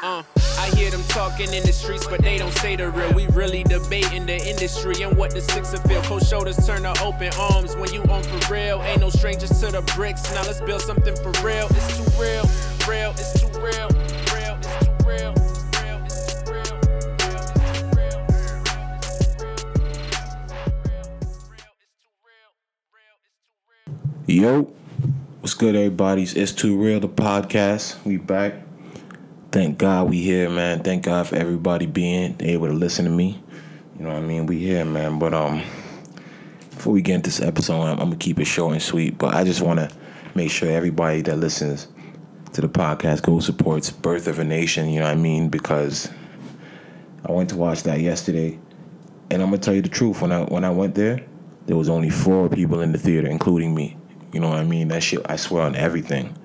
Uh, I hear them talking in the streets, but they don't say the real. We really debating the industry and what the sixer feel. Cold shoulders turn to open arms when you on for real. Ain't no strangers to the bricks. Now let's build something for real. It's too real, real, it's too real, real, it's too real. real, it's too real, real, it's too real, Yo, what's good, everybody? It's Too Real, the podcast. We back. Thank God we here, man. Thank God for everybody being able to listen to me. You know what I mean? We here, man. But um, before we get into this episode, I'm, I'm gonna keep it short and sweet. But I just want to make sure everybody that listens to the podcast go supports Birth of a Nation. You know what I mean? Because I went to watch that yesterday, and I'm gonna tell you the truth. When I when I went there, there was only four people in the theater, including me. You know what I mean? That shit. I swear on everything.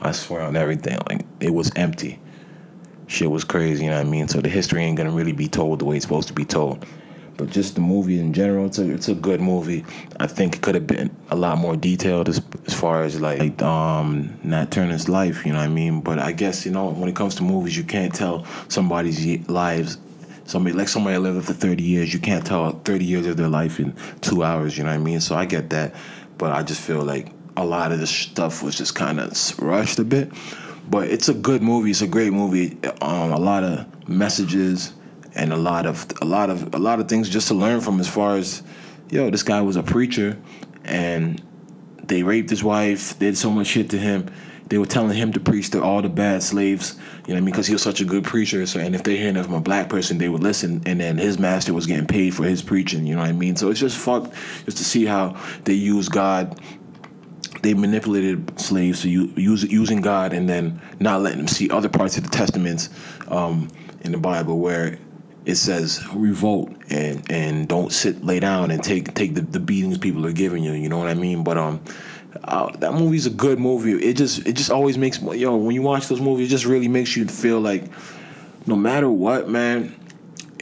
I swear on everything. Like it was empty. Shit was crazy. You know what I mean? So the history ain't gonna really be told the way it's supposed to be told. But just the movie in general, it's a, it's a good movie. I think it could have been a lot more detailed as, as far as like um, Nat Turner's life. You know what I mean? But I guess you know when it comes to movies, you can't tell somebody's lives somebody like somebody lived for 30 years you can't tell 30 years of their life in two hours you know what i mean so i get that but i just feel like a lot of the stuff was just kind of rushed a bit but it's a good movie it's a great movie um, a lot of messages and a lot of a lot of a lot of things just to learn from as far as yo this guy was a preacher and they raped his wife did so much shit to him they were telling him to preach to all the bad slaves, you know what I mean? Because he was such a good preacher. So, and if they hearing it from a black person, they would listen. And then his master was getting paid for his preaching, you know what I mean? So it's just fucked just to see how they use God. They manipulated slaves to use using God and then not letting them see other parts of the testaments um, in the Bible where it says revolt and and don't sit lay down and take take the, the beatings people are giving you. You know what I mean? But um uh, that movie's a good movie. It just it just always makes yo when you watch those movies, it just really makes you feel like no matter what, man.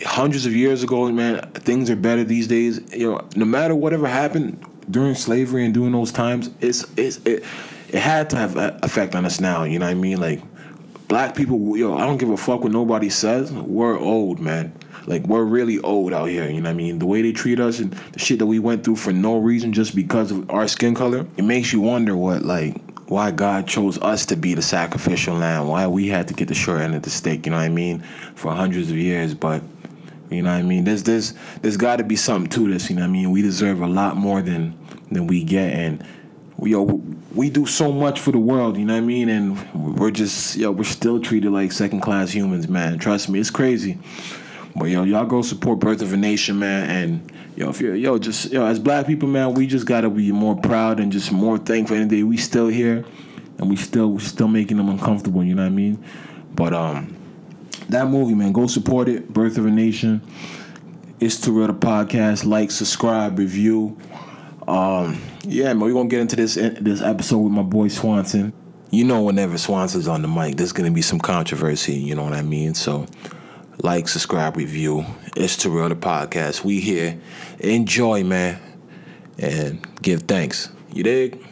Hundreds of years ago, man, things are better these days. You know, no matter whatever happened during slavery and during those times, it's it's it, it had to have an effect on us now. You know what I mean? Like black people, yo, I don't give a fuck what nobody says. We're old, man. Like we're really old out here, you know what I mean? The way they treat us and the shit that we went through for no reason just because of our skin color, it makes you wonder what like why God chose us to be the sacrificial lamb, why we had to get the short end of the stick, you know what I mean, for hundreds of years, but you know what I mean? There's there's there's got to be something to this, you know what I mean? We deserve a lot more than than we get and we yo, we do so much for the world, you know what I mean? And we're just yo, we're still treated like second class humans, man. Trust me, it's crazy. But yo, y'all go support Birth of a Nation, man. And yo, if you're yo, just yo, as black people, man, we just gotta be more proud and just more thankful. And day we still here, and we still we're still making them uncomfortable. You know what I mean? But um, that movie, man, go support it. Birth of a Nation. It's the podcast. Like, subscribe, review. Um, yeah, man, we're gonna get into this this episode with my boy Swanson. You know, whenever Swanson's on the mic, there's gonna be some controversy. You know what I mean? So like, subscribe, review. It's Too Real the podcast. We here. Enjoy, man, and give thanks. You dig?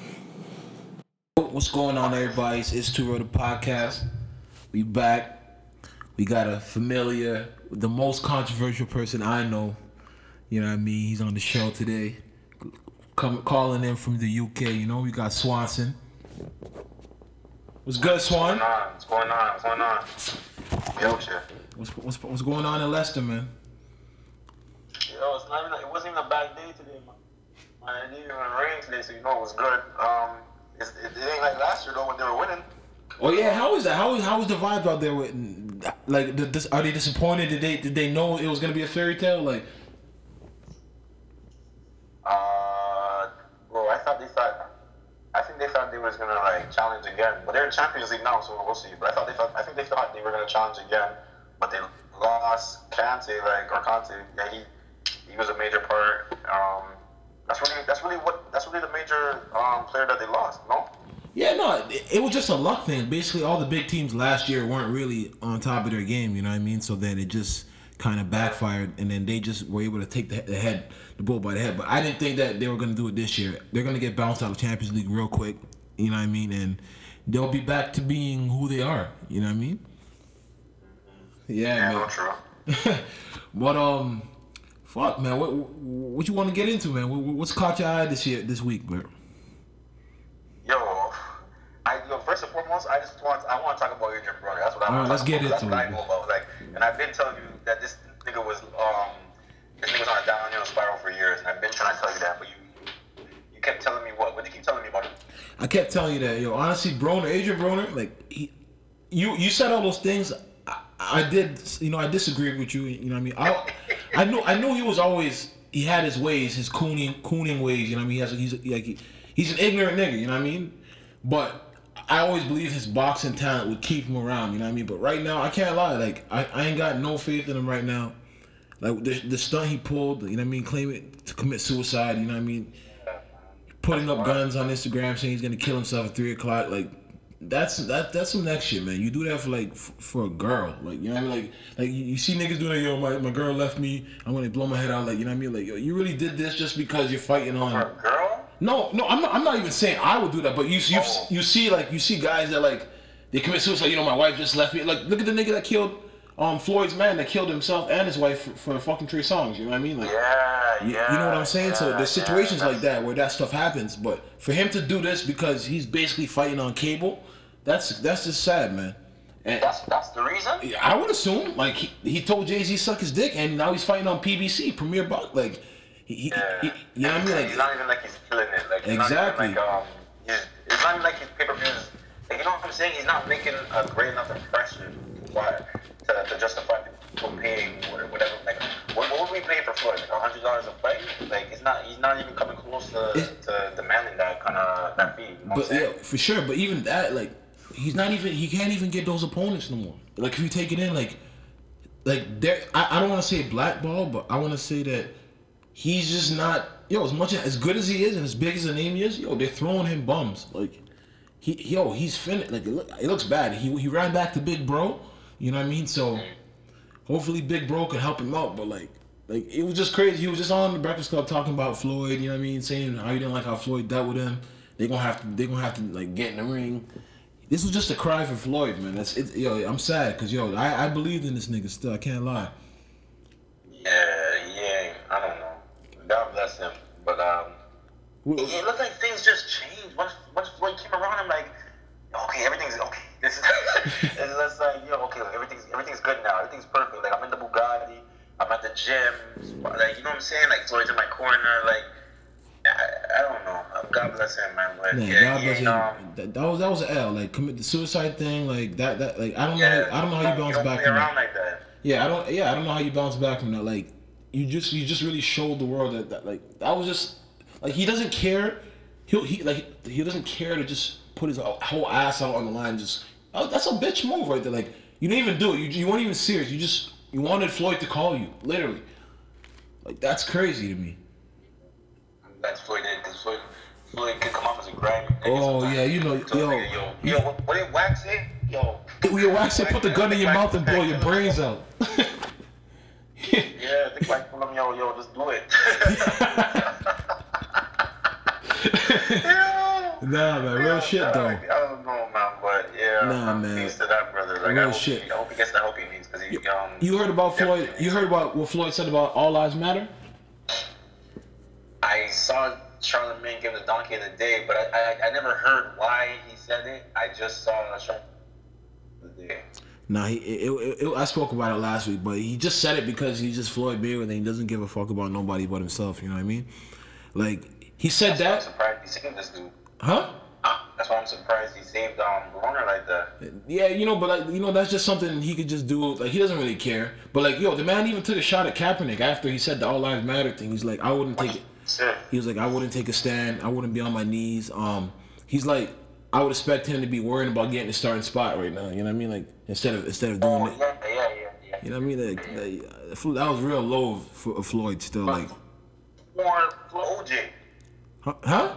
What's going on, everybody? It's Too Real the podcast. We back. We got a familiar, the most controversial person I know. You know what I mean? He's on the show today. Come calling in from the UK. You know, we got Swanson. What's good, Swan? What's going on? What's going on? What's going on? Yorkshire. What's, what's what's going on in Leicester, man? Yo, it's not even. It wasn't even a bad day today, man. Man, it didn't even rain today, so you know it was good. Um, it, it ain't like last year though when they were winning. Oh yeah, how was that? How was how was the vibe out there? With like, this, are they disappointed? Did they did they know it was gonna be a fairy tale? Like, I thought they thought. I think they thought they was gonna like challenge again, but they're in Champions League now, so we'll see. But I thought they thought. I think they thought they were gonna challenge again but they lost Kante, like or Kante. Yeah, he he was a major part. Um, that's really that's really what that's really the major um, player that they lost. No. Yeah, no, it, it, was just a luck thing. Basically, all the big teams last year weren't really on top of their game. You know what I mean? So then it just kind of backfired, and then they just were able to take the, the head, the bull by the head. But I didn't think that they were going to do it this year. They're going to get bounced out of Champions League real quick. You know what I mean? And they'll be back to being who they are. You know what I mean? Yeah, Yeah, man. But um, fuck, man. What what you want to get into, man? What's caught your eye this year, this week, bro? Yo, I yo first and foremost, I just want I want to talk about Adrian Brody. That's what I want right, to let's get into what it. I know about. Like, and I've been telling you that this I kept telling you that, yo. Honestly, Broner, Adrian Broner, like he, you you said all those things. I, I did, you know, I disagreed with you. You know what I mean? I I knew I knew he was always he had his ways, his cooning cooning ways. You know what I mean? He has he's like he, he's an ignorant nigga. You know what I mean? But I always believed his boxing talent would keep him around. You know what I mean? But right now, I can't lie. Like I, I ain't got no faith in him right now. Like the, the stunt he pulled, you know what I mean, claiming to commit suicide, you know what I mean, putting up guns on Instagram saying he's gonna kill himself at three o'clock, like that's that that's some next shit, man. You do that for like f- for a girl, like you know what I mean, like like you, you see niggas doing, it. yo, my, my girl left me, I'm gonna blow my head out, like you know what I mean, like yo, you really did this just because you're fighting For on. a girl? No, no, I'm not. I'm not even saying I would do that, but you you Oh. you see like you see guys that like they commit suicide. You know, my wife just left me. Like, look at the nigga that killed um Floyd's man that killed himself and his wife for, for fucking three songs. You know what I mean? Like, Yeah, you, yeah. you know what I'm saying? so there's situations yeah, like that where that stuff happens. But for him to do this because he's basically fighting on cable, that's that's just sad, man. And That's that's the reason. I would assume like he, he told Jay Z suck his dick, and now he's fighting on PBC Premier Buck. Like, he, Yeah. he- you know what I mean? Like, not even like he's killing it. Like Exactly. Like, um, it's not even like his pay per views. Like you know what I'm saying? He's not making a great enough impression why, to, to justify people paying or whatever. Like what, what would we pay for Floyd? Like a hundred dollars a fight? Like it's not. He's not even coming close to, It- to demanding that kind of that fee. You know But yeah, for sure. But even that, like, he's not even. He can't even get those opponents no more. Like, if you take it in, like, like there. I, I don't want to say blackball, but I want to say that he's just not. Yo, as much as good as he is and as big as the name is, yo, they're throwing him bums. Like, he, yo, he's finished. Like, it, look, it looks bad. He he ran back to Big Bro. You know what I mean? So, hopefully, Big Bro can help him out. But like. Like it was just crazy. He was just on the Breakfast Club talking about Floyd. You know what I mean? Saying how he didn't like how Floyd dealt with him. They gonna have to. They gonna have to like get in the ring. This was just a cry for Floyd, man. That's it. Yo, I'm sad because yo, I, I believed in this nigga still. I can't lie. Yeah, yeah. I don't know. God bless him. But um. Well, It looked like things just changed once once Floyd came around. I'm like, okay, everything's okay. This is gym. Like you know what I'm saying? Like Floyd's in my corner. Like I, I don't know. God bless him, man. But Man, yeah, God bless him. um, That, that was that was an L. Like commit the suicide thing. Like that. That like I don't know. yeah, I don't know how you bounce don't back from that. like that. Yeah, I don't. Yeah, I don't know how you bounce back from that. Like you just you just really showed the world that, that like that was just like he doesn't care. He he like he doesn't care to just put his whole ass out on the line. Just oh, that's a bitch move right there. Like you didn't even do it. You you weren't even serious. You just you wanted Floyd to call you literally. Like that's crazy to me. That's Floyd eh? did because Floyd, Floyd could come off as a grimy. Oh, sometimes. yeah, you know, So, yo, nigga, yo, yo, what, what did Wax say? Yo, Yo, wax say put the gun in your mouth and blow your brains out. Yeah, I the black told him, yo, yo, just do it. Nah, man, real shit though. I don't know, man, but yeah. Nah, man. Peace to that brother. Like, Real I hope shit. He, I hope he gets the help he needs he, um. You heard about Floyd? You heard about what Floyd said about all lives matter? I saw Charlamagne give the donkey of the day, but I, I, I never heard why he said it. I just saw Charlamagne the day. Nah, he, it, it, it, I spoke about it last week, but he just said it because he's just Floyd Mayweather and he doesn't give a fuck about nobody but himself. You know what I mean? Like he said That's that, surprised he saved this dude. huh? That's why I'm surprised he saved um Broner like that. Yeah, you know, but like you know, that's just something he could just do. Like he doesn't really care. But like, yo, the man even took a shot at Kaepernick after he said the all lives matter thing. He's like, I wouldn't take it. He was like, I wouldn't take a stand. I wouldn't be on my knees. Um, he's like, I would expect him to be worrying about getting the starting spot right now. You know what I mean? Like instead of instead of doing Oh it. yeah, yeah, yeah. You know what I mean? Like, like, that was real low for Floyd. Still, like, More for OJ. huh? huh?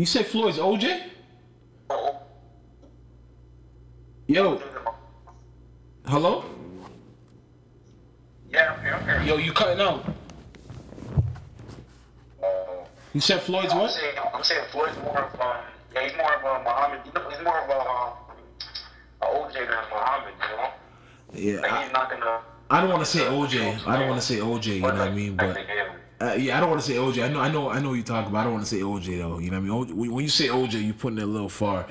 You said Floyd's OJ? Yo, hello? Yeah, I'm here. Yo, you cutting out? Uh, You said Floyd's I'm what? saying, I'm saying Floyd's more of um, yeah, he's more of a Muhammad. You know, he's more of a um, a OJ than Muhammad. You know. Yeah, Like I, he's not gonna. I don't want to say OJ. I don't want to say OJ. You know what I mean? But Like, they gave him- uh, yeah, I don't want to say OJ. I know, I know, I know you talk about. I don't want to say OJ though. You know what I mean? When you say OJ, you're putting it a little far.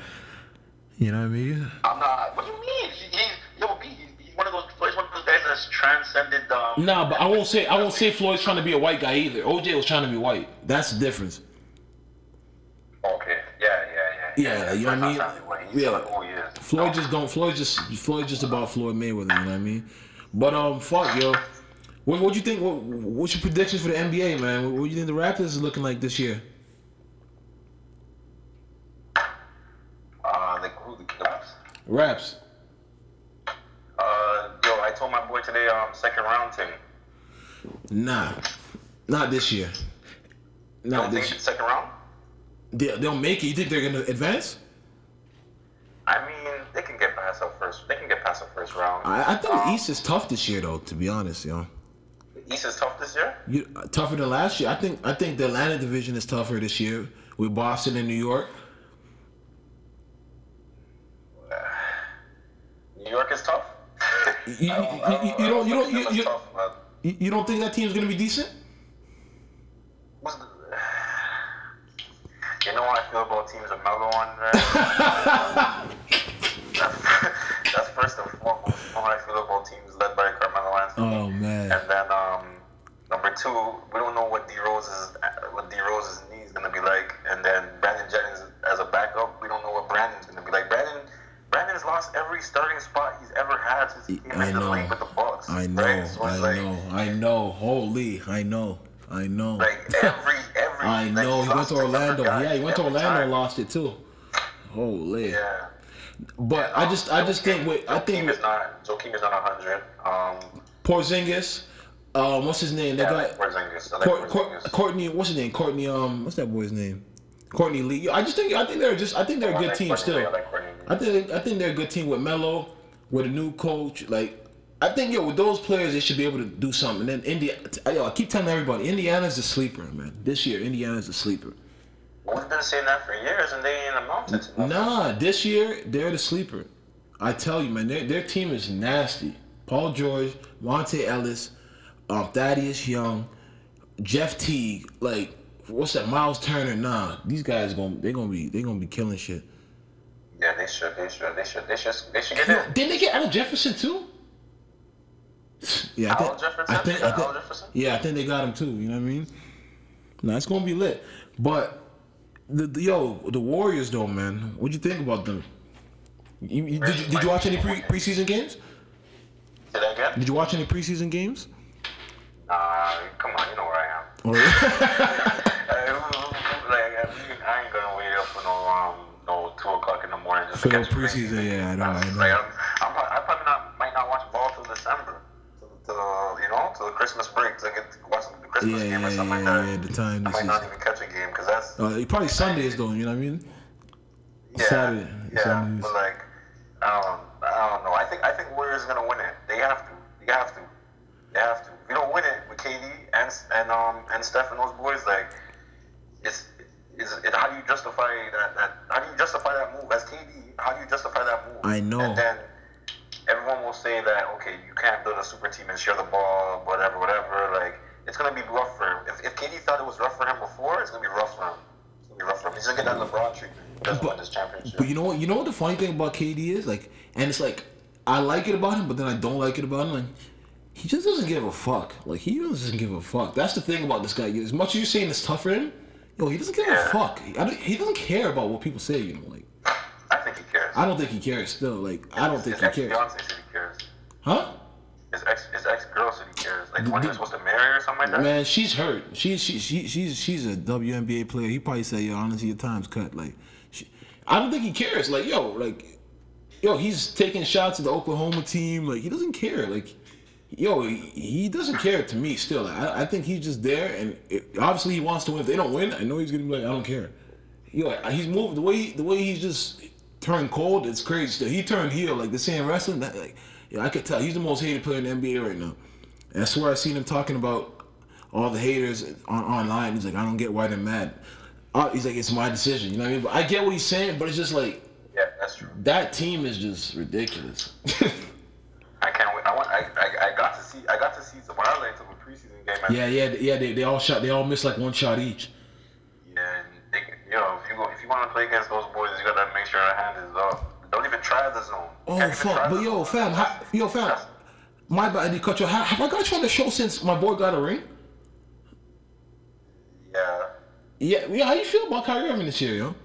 You know what I mean? I'm not. What do you mean? He, he's yo, B. He's, one of those. He's one of those guys that's transcended. Um, Nah, but I won't say I won't say Floyd's trying to be a white guy either. OJ was trying to be white. That's the difference. Okay. Yeah, yeah, yeah. Yeah, you know what I mean? Yeah. yeah. Who he. Floyd just don't. Floyd just Floyd just about Floyd Mayweather. You know what I mean? But um, fuck yo. What what you think? What what's your predictions for the NBA, man? What, what you think the Raptors is looking like this year? Uh, like who the Cavs? Raps. Uh, yo, I told my boy today, um, second round thing. Nah, not this year. Not this. it's second round. They, they'll make it. You think they're gonna advance? I mean, they can get past the first. They can get past the first round. I, I think the Um, East is tough this year, though. To be honest, yo, The East is tough this year. you, uh, tougher than last year. I think. I think the Atlantic division is tougher this year with Boston and New York. Uh, New York is tough. You, I don't- you, don't. You don't. think You, them you, as tough, you, you don't think that team's gonna be decent? what's the- You know how I feel about teams with Melo on there. that's, that's first and foremost. You know how I feel about teams led by. Oh man. And then um, number two, we don't know what D Rose's what D Rose's knee is gonna be like. And then Brandon Jennings as a backup, we don't know what Brandon's gonna be like. Brandon Brandon's lost every starting spot he's ever had since he came into the league with the Bucks. I know. Right? So I like, know. I know. Holy. I know. I know. Like every every. I know. he's He went to Orlando. Yeah, he went to Orlando and lost it too. Holy. Yeah. But I just, I just think with, I think Joakim is not Joakim is not hundred. Um, Porzingis, um, what's his name? They yeah, I got like Porzingis. I like Court, Court, Porzingis. Courtney, what's his name? Courtney, um, what's that boy's name? Courtney Lee. I just think I think they're just I think they're a good team Courtney still. I like I think I think they're a good team with Melo, with a new coach. Like I think yo with those players they should be able to do something. And then India, yo, I keep telling everybody, Indiana's a sleeper, man. This year, Indiana's a sleeper. We've been saying that for years, and they ain't amounted to nothing. Nah, this year they're the sleeper. I tell you, man, their, their team is nasty. Paul George, Monta Ellis, um, Thaddeus Young, Jeff Teague, like what's that? Miles Turner. Nah, these guys gonna they gonna be they gonna be killing shit. Yeah, they should. They should. They should. They should. They should get Yo, in. didn't they get Al Jefferson too? Yeah, I think? I think, I think, Jefferson? yeah, I think they got him too. You know what I mean? Nah, it's gonna be lit. But the, the yo, the Warriors though, man, what'd you think about them? You, you- did, you, did you watch any pre preseason games? Say that again? Did you watch any preseason games? Nah, come on. You know where I am. Or- Uh, like, I ain't gonna wait up for no um no two o'clock in the morning just For to no preseason, yeah, I know, I know. Like, I'm, I'm, I probably not might not watch ball till December, till, till you know till the Christmas break to get to watch the Christmas yeah, game yeah, or something yeah, like yeah, that. the time I might not even catch a game because that's Uh, probably Sundays though. You know what I mean? yeah, Saturday, yeah. Sundays. But like, I don't, I don't know. I think I think Warriors gonna win it. They have to. They have to. They have to. If you don't win it with KD and and um and Steph and those boys, like, it's. Is it, how do you justify that, that? How do you justify that move as KD? How do you justify that move? I know. And then everyone will say that okay, you can't build a super team and share the ball, whatever, whatever. Like it's gonna be rough for him. If, if KD thought it was rough for him before, it's gonna be rough for him. It's gonna be rough for him. He's gonna get that LeBron treatment. He doesn't win this championship. But you know what? You know what the funny thing about KD is like, and it's like I like it about him, but then I don't like it about him. Like, he just doesn't give a fuck. Like he doesn't give a fuck. That's the thing about this guy. As much as you're saying it's tough for him, yo, he doesn't give a fuck. I don't, he doesn't care about what people say. You know, like I think he cares. I don't think he cares. Still, like I don't think his he cares. fiance said he cares. Huh? His ex his ex girl said he cares. Like the one he was supposed to marry or something like that. Man, she's hurt. She's she, she she's she's a WNBA player. He probably said, "Yo, honestly, your time's cut." Like, I don't think he cares. Like, yo, like, yo, he's taking shots at the Oklahoma team. Like, he doesn't care. Like, yo, he, doesn't care to me. Still, I, I think he's just there, and it, obviously he wants to win. If they don't win, I know he's gonna be like, I don't care. Yo, he's moved the way the way he's just turned cold. It's crazy. Still, he turned heel. Like the same wrestling. That, like, I could tell he's the most hated player in the NBA right now. And I swear I seen him talking about all the haters on online. He's like, I don't get why they're mad. Uh, he's like, it's my decision. You know what I mean? But I get what he's saying, but it's just like Yeah, that's true. that team is just ridiculous. I can't wait. I want. I, I, I got to see I got to see some highlights of a preseason game. Yeah, yeah, yeah. They, they all shot. They all missed like one shot each. Yeah, and they, you know, if you go, if you want to play against those boys, you gotta make sure your hand is up. Don't even try the zone. Oh Can't even try fuck! But yo, fam, how, yo, fam. My bad, I cut you. Have, have I got you on the show since my boy got a ring? Yeah, Yeah, yeah. How you feel about Kyrie Irving this year, yo?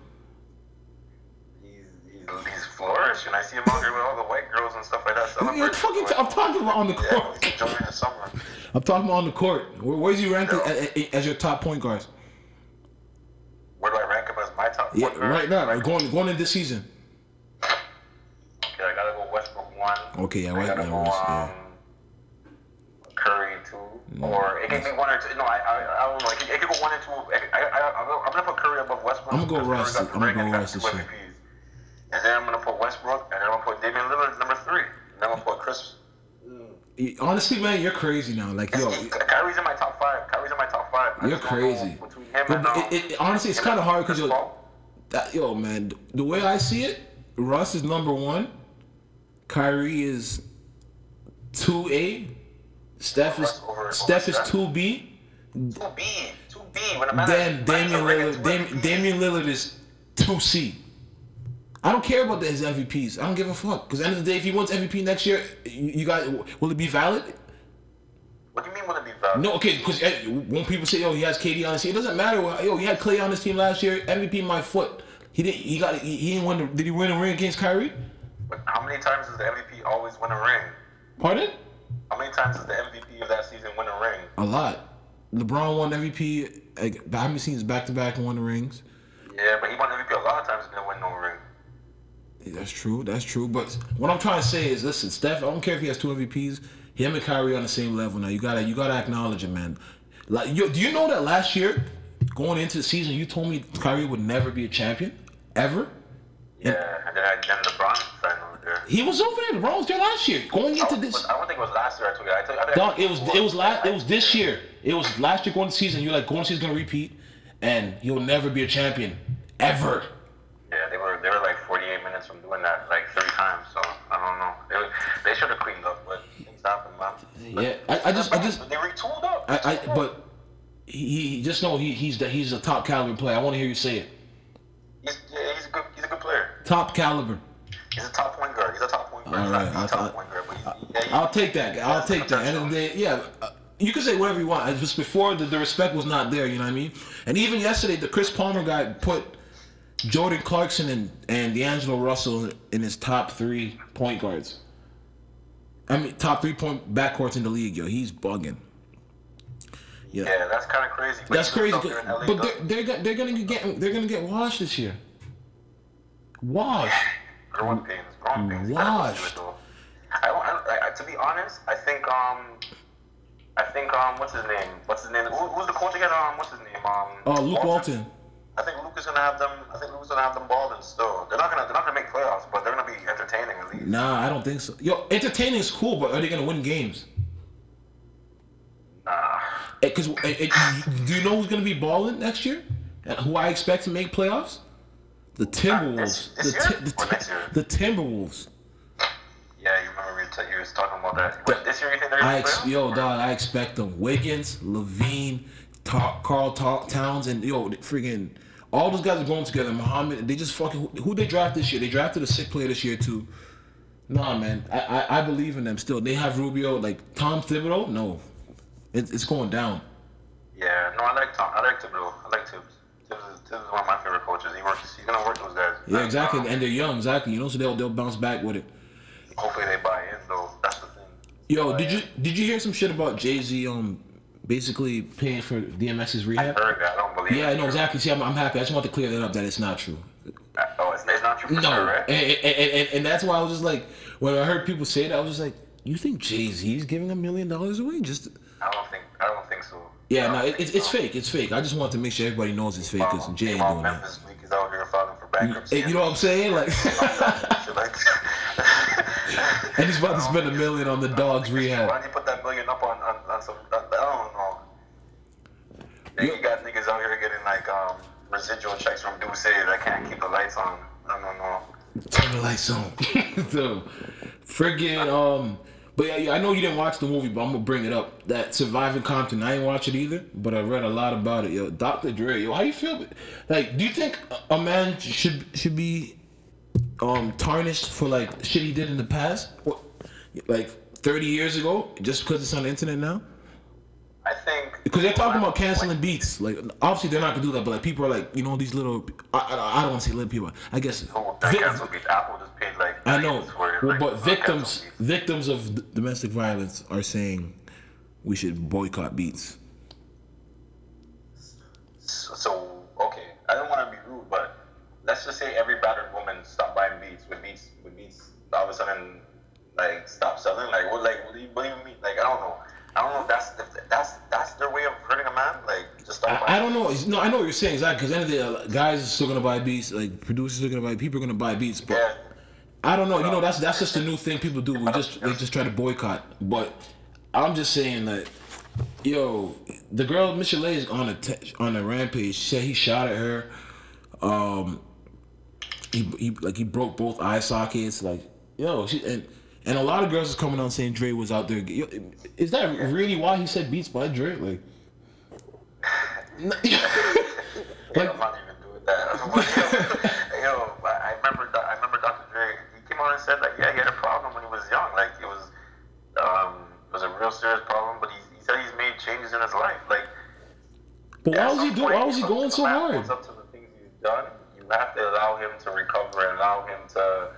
he's, flourishing. I see him out there with all the white girls and stuff like that. Celebrating. fucking, I'm talking about on the yeah, court. he's enjoying the summer. I'm talking about on the court. Where, where's he ranked as, as your top point guards? Where do I rank him as my top? Yeah, point guard? right now, like going going into this season. Okay, I gotta go Westbrook one. Okay, yeah, I right, gotta yeah, go West, yeah. Two, or it can be one or two. No, I I, I don't know. It can, it can go one and two. I, I, I, I'm gonna- put Curry above Westbrook. I'm gonna go Russ. Curry got the I'm gonna go Russ this year. And then I'm gonna put Westbrook, and then I'm gonna put Damian Lillard number three. And then I'm gonna put Chris. Mm. Honestly, man, you're crazy now. Like, yo, Kyrie's in my top five. Kyrie's in my top five. I You're just don't know crazy. Between him But and, it- it- honestly, it's kinda and hard 'cause Chris that, yo, man, the way I see it, Russ is number one. Kyrie is two A. Steph is Steph is two B. Two B, two B. When a man Then has- man has a Damian Lillard, Dam, Damian Lillard is two C. I don't care about his MVPs. I don't give a fuck. Because at the end of the day, if he wins MVP next year, you, you got will it be valid? What do you mean when it be valid? No, okay. Because eh, when people say, "Yo, he has KD on his team," it doesn't matter. Yo, he had Clay on his team last year. MVP my foot. He didn't. He got. He, he didn't win. The, did he win a ring against Kyrie? But how many times does the MVP always win a ring? Pardon? How many times does the MVP of that season win a ring? A lot. LeBron won MVP. Like, how many seasons back to back and won the rings? Yeah, but he won MVP a lot of times and didn't win no ring. That's true. That's true. But what I'm trying to say is, listen, Steph. I don't care if he has two MVPs. Him and Kyrie on the same level now. You gotta, you gotta acknowledge it, man. Like, yo, do you know that last year, going into the season, you told me Kyrie would never be a champion, ever. Yeah, and then, I, then LeBron signed over there. He was over there. Was there last year. Going into this, I don't think it was last year. I told you. I told, I dog, it was it was last. It was this year. It was last year going to season. You're like, going to season gonna repeat, and you'll never be a champion, ever. Yeah, they were they were like 48 minutes from doing that like three times. So I don't know. They should have cleaned up, but things happen, man. Yeah, I, I just, I just, they retooled up. I, I, but he, he just know he, he's the, he's a top caliber player. I want to hear you say it. he's yeah, he's a good he's a good player. Top caliber. He's a top point guard. He's a top point guard. All right, I'll- top point guard, but yeah, he- I'll take that. I'll take that. End of the day, yeah. uh, You can say whatever you want. It's just before the, the respect was not there. You know what I mean? And even yesterday, the Chris Palmer guy put Jordan Clarkson and and D'Angelo Russell in his top three point guards. I mean, top three point backcourts in the league. Yo, he's bugging. Yeah, Yeah, that's kind of crazy. But that's crazy. out there in LA, But they're they're, they're gonna get they're gonna get washed this year. Washed. Growing pains, growing pains. Washed. through it, though. I don't. I, I, to be honest, I think um, I think um, what's his name? What's his name? Who, who's the coach again? Um, what's his name? Um, Oh, Luke Walton. I think Luke is gonna have them. I think Luke's gonna have them balling still. They're not gonna. They're not gonna make playoffs, but they're gonna be entertaining at least. Nah, I don't think so. Yo, entertaining is cool, but are they gonna win games? Nah. Because do you know who's gonna be balling next year? Who I expect to make playoffs? The Timberwolves. this The, year Ti- the, or Ti- next year? the Timberwolves. Yeah, you remember we t- you was talking about that. But this year, you think they're gonna I ex- yo dog, I expect them. Wiggins, LaVine, Ta- Karl Ta- Towns, and yo freaking all those guys are going together. Muhammad, they just fucking who, who they draft this year? They drafted a sick player this year too. Nah, man, I, I I believe in them still. They have Rubio, like Tom Thibodeau. No, it, it's going down. Yeah, no, I like Tom. I like Thibodeau. I like Thibs. Thibs is, one of my favorite coaches. He works. He's gonna work those guys. Yeah, exactly. Um, And they're young, exactly. You know, so they'll they'll bounce back with it. hopefully they buy in though. That's the thing. Yo, did you did you hear some shit about Jay Z um basically paying for DMX's rehab? Heard that? I don't believe. Yeah, no, exactly. See, I'm, I'm happy. I just want to clear that up that it's not true. Oh, it's, it's not true for No, sure, right? and, and, and, and that's why I was just like, when I heard people say that, I was just like, you think Jay Z's giving a million dollars away? Just I don't think. I don't think so. Yeah, no, it, it's it's fake. It's fake. I just want to make sure everybody knows it's fake because Jay ain't doing that. Memphis is out here filing for bankruptcy. You know what I'm saying? Like, and he's about to spend a million on the dog's rehab. Why don't you put that million up on, on, on some? I don't know. Then you got niggas out here getting like um, residual checks from Duce that can't keep the lights on. I don't know. Turn the lights on. so, friggin' um, But yeah, I know you didn't watch the movie, but I'm gonna bring it up. That Surviving Compton, I didn't watch it either, but I read a lot about it. Yo, Dr. Dre, yo, how you feel? Like, do you think a a man should should be um tarnished for like shit he did in the past, what, like 30 years ago, just because it's on the internet now? I think Because they're talking about canceling beats. Like, obviously they're not gonna do that, but like people are like, you know, these little. I, I, I don't want to say little people. I guess. Oh, vic- beats. Apple just paid like. I know, well, like, but victims victims of d- domestic violence are saying we should boycott beats. So, so, okay, I don't want to be rude, but let's just say every battered woman stopped buying beats. With beats, with beats all of a sudden like stop selling? Like what? Like what do you, what do you mean? Like I don't know. I don't know if that's if that's that's their way of hurting a man. Like just stop I. I don't know. No, I know what you're saying exactly. Because end of the day, uh, guys are still gonna buy beats. Like producers are gonna buy. People are gonna buy beats. But Yeah. I don't know. You know, that's that's just a new thing people do. We just they just try to boycott. But I'm just saying that, yo, the girl Michel'le is on a on a rampage. She said he shot at her. Um, he, he like he broke both eye sockets. Like yo, she and and a lot of girls is coming out saying Dre was out there. Is that really why he said beats by Dre? Like. Like- I'm not even doing that. yo, I remember, I remember Dr. Dre. He came on and said like, yeah, he had a problem when he was young. Like it was, um, it was a real serious problem. But he, he said he's made changes in his life. Like, But why was he doing? Why was he going so hard? Up to the things he's done, you have to allow him to recover and allow him to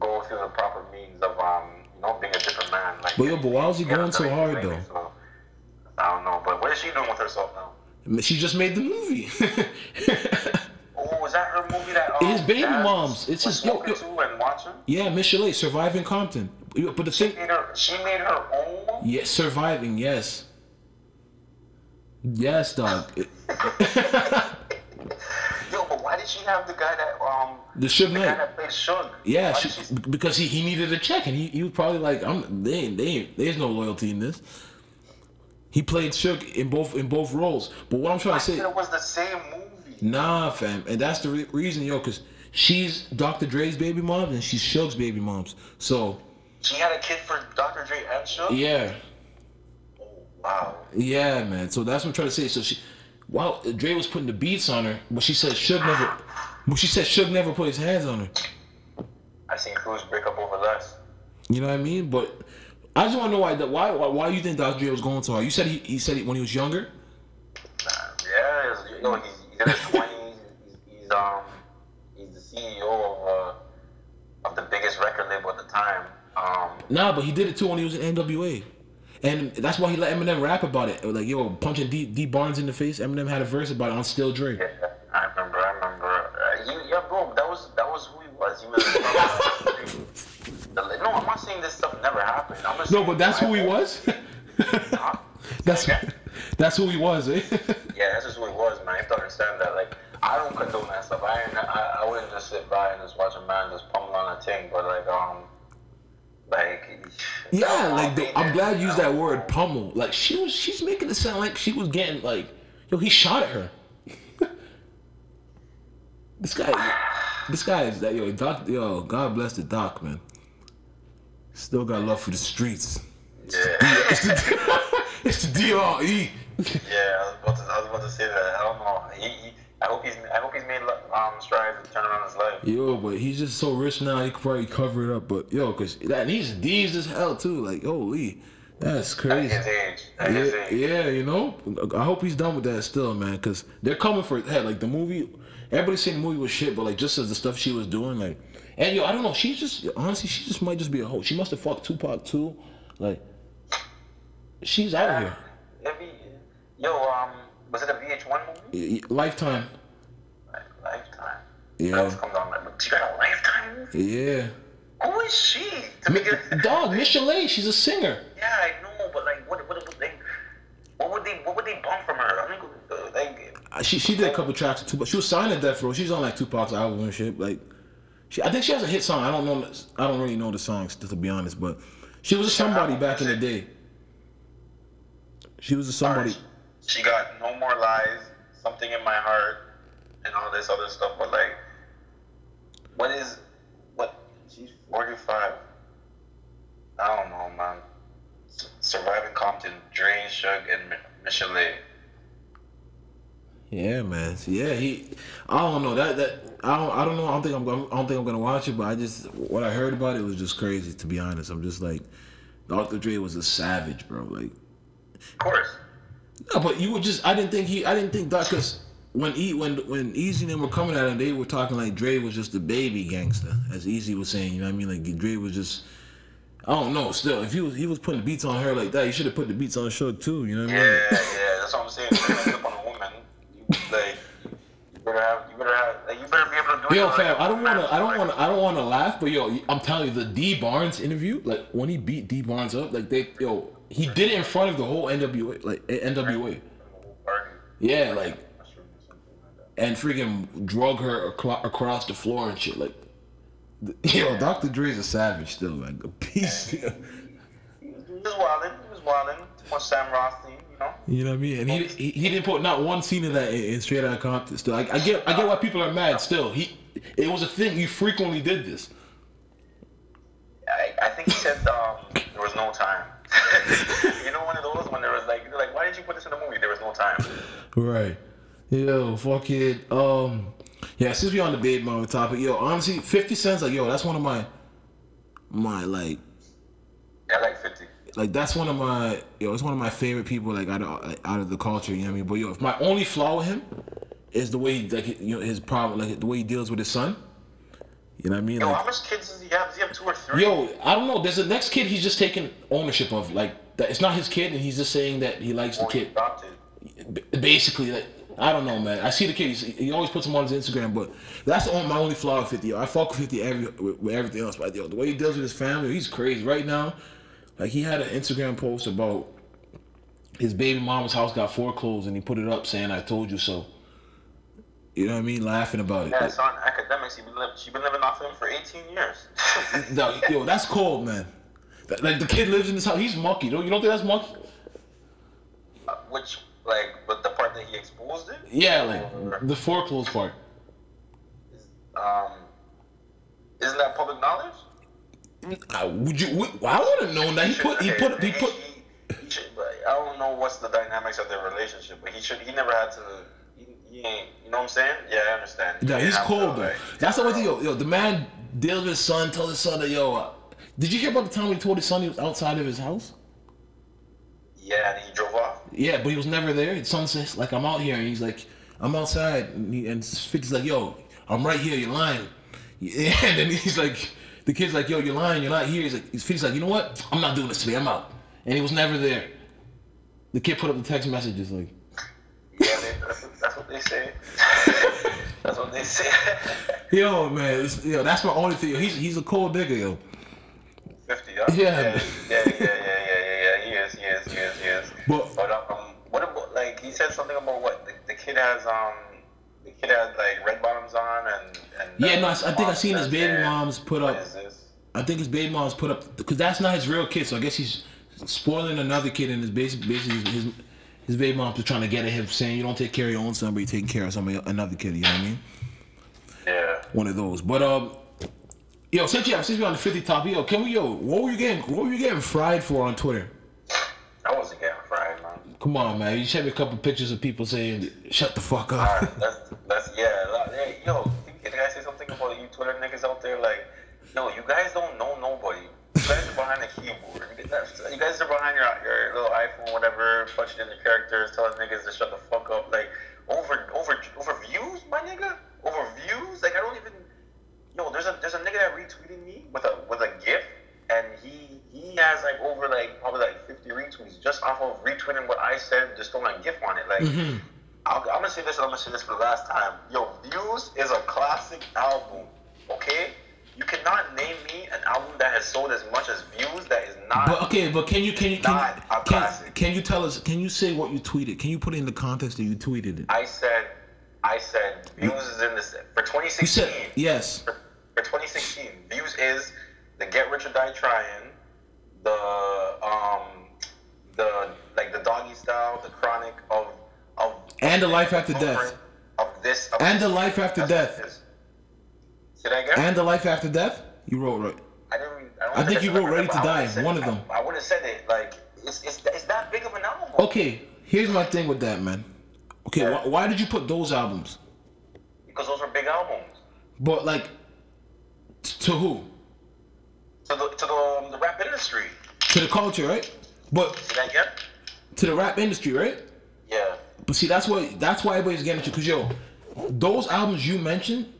go through the proper means of, um, you know, being a different man. Like, But yo, but why was he going so hard though? So, I don't know. But what is she doing with herself now? She just made the movie. Oh, was that her movie that um, His baby moms. It's just- yo, yo. and watching? yeah, Michel'le, surviving Compton. But the thing, Made her, she made her own. yeah, surviving. Yes. Yes, dog. It- Yo, but why did she have the guy that um The Suge the Knight. that played Suge? Yeah, she, she, because he, he needed a check, and he, he was probably like, "I'm they ain't, they ain't, there's no loyalty in this." He played Suge in both in both roles, but what I'm trying I to say, it was the same movie. nah, fam, and that's the re- reason, yo, because she's Dr. Dre's baby mom and she's Suge's baby moms. So She had a kid for Dr. Dre and Suge. yeah, Oh, wow. Yeah, man. So that's what I'm trying to say. So she, while Dre was putting the beats on her, but she said Suge never, but she said Suge never put his hands on her. I seen crews break up over less. You know what I mean? But I just want to know why, why, why, why you think Dr. Dre was going so hard? You said he, he said it when he was younger. Nah, yeah, it's- you know, he's, he's in his twenties. He's, he's um he's the CEO of uh, of the biggest record label at the time. Um, Nah, but he did it too when he was in NWA. And that's why he let Eminem rap about it. Like, yo, punching D, Dee Barnes in the face. Eminem had a verse about it on Still Dre. yeah, I remember. I remember. Uh, yeah, bro, that was that was who he was. He was. no, I'm not saying this stuff never happened. I'm just No, but that's who he was. Huh? that's that's who he was, eh? Yeah, that's just who he was, man. You have to understand that. Like, I don't condone that stuff. I I, I wouldn't just sit by and just watch a man just pummel on a thing. But like, um, Yeah, that like the, I'm glad you used that word pummel. Like she was, she's making it sound like she was getting like, yo, he shot at her. this guy, this guy is that yo, doc, yo, God bless the doc, man. Still got love for the streets. Yeah, It's the, it's the DRE. yeah. I was about to, I was about to say that. I don't know. He, he, I hope he's, I hope he's made um strides to turn around his life. Yo, but he's just so rich now. He could probably cover it up. But yo, cause that he's D's as hell too. Like, holy, that's At crazy. his age, at his Yeah, age. yeah, you know. I hope he's done with that still, man, because they're coming for his head. Like the movie, everybody saying the movie was shit, but like just as the stuff she was doing, like, and yo, I don't know. She's just honestly, she just might just be a hoe. She must have fucked Tupac too. Like, she's out here. Every, yo, um, was it a VH1 movie? Lifetime. Lifetime. Yeah. That was come down. Like, she got a Lifetime movie. Yeah. Who is she? To begin- Dog, Michel'le, she's a singer. Yeah, I know, but like, what, what, what, they, what would they, what would they bump from her? I mean, like, She she did a couple tracks with Tupac. She was signed to Death Row. She's on like Tupac's album and shit. Like, she I think she has a hit song. I don't know. I don't really know the songs to be honest, but she was a somebody back in the day. She was a somebody. She got no more lies, something in my heart, and all this other stuff. But like, what is, what? She's forty five. I don't know, man. Surviving Compton, Dre, Suge, and Mi- Michel'le. Yeah, man. So, yeah, he. I don't know that that I don't I don't know. I don't think I'm gonna I don't think I'm gonna watch it. But I just what I heard about it was just crazy. To be honest, I'm just like, Dr. Dre was a savage, bro. Like, Of course. No, but you would just I didn't think he I didn't think that because when E when when Eazy and them were coming at him, they were talking like Dre was just a baby gangster, as Eazy was saying. You know what I mean? Like Dre was just. I don't know. Still, if he was he was putting beats on her like that, he should have put the beats on Suge too. You know what I mean? Yeah, yeah, that's what I'm saying. You're up on a woman, you, like, you better have, you better have, like, you better be able to do it. Yo, fam, I don't wanna, I don't wanna, I don't wanna laugh, but yo, I'm telling you, the Dee Barnes interview, like when he beat Dee Barnes up, like they, yo, he did it in front of the whole NWA, like NWA, yeah, like, Mushroom or something like that. and freaking drug her across the floor and shit, like, yo, Dr. Dre's a savage still, like a piece, He was, wilding. He was wilding. Much Sam Rothstein, you know. you know what I mean? And he, he, he didn't put not one scene of that in, in Straight Outta Compton. Still, I, I get, I get why people are mad. Still, he, it was a thing. He frequently did this. I, I think he said um, there was no time. You know, one of those when there was like, like, why did you put this in the movie? There was no time. Right. Yo, fuck it. Um, yeah, since we on the big mama topic, yo, honestly, Fifty Cent's like, yo, that's one of my, my like, Yeah, I like 50. like that's one of my, yo, it's one of my favorite people, like out of like, out of the culture. You know what I mean? But yo, if my only flaw with him is the way, he, like, you know, his problem, like the way he deals with his son. You know what I mean? Yo, Like, how much kids does he have? Does he have two or three? Yo, I don't know. There's a next kid he's just taking ownership of. Like that, it's not his kid, and he's just saying that he likes the oh, kid. adopted. B- Basically, like I don't know, man. I see the kid. He's, he always puts him on his Instagram, but that's the only, my only flaw with Fifty. Yo, I fuck with Fifty every with, with everything else, but yo, the way he deals with his family, he's crazy. Right now, like he had an Instagram post about his baby mama's house got foreclosed, and he put it up saying, "I told you so." You know what I mean? Laughing about it. Yeah, it's on academics. Been, li- she been living off him for 18 years. no, yo, that's cold, man. Like the kid lives in this house. He's monkey. Don't you don't think that's monkey? Uh, Which, like, but the part that he exposed it? Yeah, like the foreclosed part. Um, isn't that public knowledge? Uh, would you? Would, I would have known that he put. He put. He put. He, he should, I don't know what's the dynamics of their relationship, but he should. He never had to. Ain't. You know what I'm saying? Yeah, I understand. Yeah, he's cold though. That's the one thing. Yo, yo, the man deals with his son. tells his son that yo. Uh, did you hear about the time when he told his son he was outside of his house? Yeah, and he drove off. Yeah, but he was never there. His son says like I'm out here, and he's like I'm outside, and, he, and 50's like yo, I'm right here. You're lying. Yeah, and then he's like, the kid's like yo, you're lying. You're not here. He's like, he's 50's like you know what? I'm not doing this today. I'm out. And he was never there. The kid put up the text messages like. Say. that's what they say. Yo, man, yo, that's my only thing. He's he's a cold nigga, yo. 50. Yeah. Yeah, yeah, yeah, yeah, yeah, yeah. He is, he is, he is, he is. But- but um, what about like he said something about what the, the kid has um the kid has like red bottoms on and and Yeah, uh, no, I, I think I seen his baby "Yeah, mom's put up. I think his baby mom's put up because that's not his real kid. So I guess he's spoiling another kid, and his basic basically his his baby mom's just trying to get at him, saying you don't take care of your own son, but you're taking care of somebody another kid. You know what I mean? Yeah. One of those. But um, yo, since you since we on the fifty top, yo, can we yo, what were you getting? What were you getting fried for on Twitter? I wasn't getting fried, man. Come on, man. You sent me a couple pictures of people saying, "Shut the fuck up." that's that's yeah. hey, yo, can I say something about you Twitter niggas out there? Like, no, you guys don't know nobody. You guys are behind the keyboard. You guys are behind your your little iPhone, whatever, punching in your characters, telling niggas to shut the fuck up. Like, over over over views, my nigga. Over views. Like, I don't even. Yo, there's a there's a nigga that retweeted me with a with a gif, and he he has like over like probably like 50 retweets just off of retweeting what I said, just throwing a gif on it. Like. I'm, I'm gonna say this. I'm gonna say this for the last time. Yo, Views is a classic album. Okay, you cannot name me an album that has sold as much as Views that is not. But okay, but can you can you can, Not a you, can, can you tell us? Can you say what you tweeted? Can you put it in the context that you tweeted it? I said, I said Views is in this for 2016. You said yes. for, for 2016, Views is the Get Rich or Die Trying, the um, the like the Doggy Style, the Chronic of of And the Life After Death. of this of And the Life After Death. What it is. Say that again. And the life after death. You wrote right. I didn't. I, don't I think you wrote Ready to Die, said- one of them. I, I would have said it like it's, it's, it's that big of an album. Okay, here's my thing with that, man. Okay, Yeah. wh- why did you put those albums? Because those are big albums. But like, t- to who? To the to the, um, the rap industry. To the culture, right? But yet? to the rap industry, right? Yeah. But see, that's why that's why everybody's getting at you, cause yo, those albums you mentioned,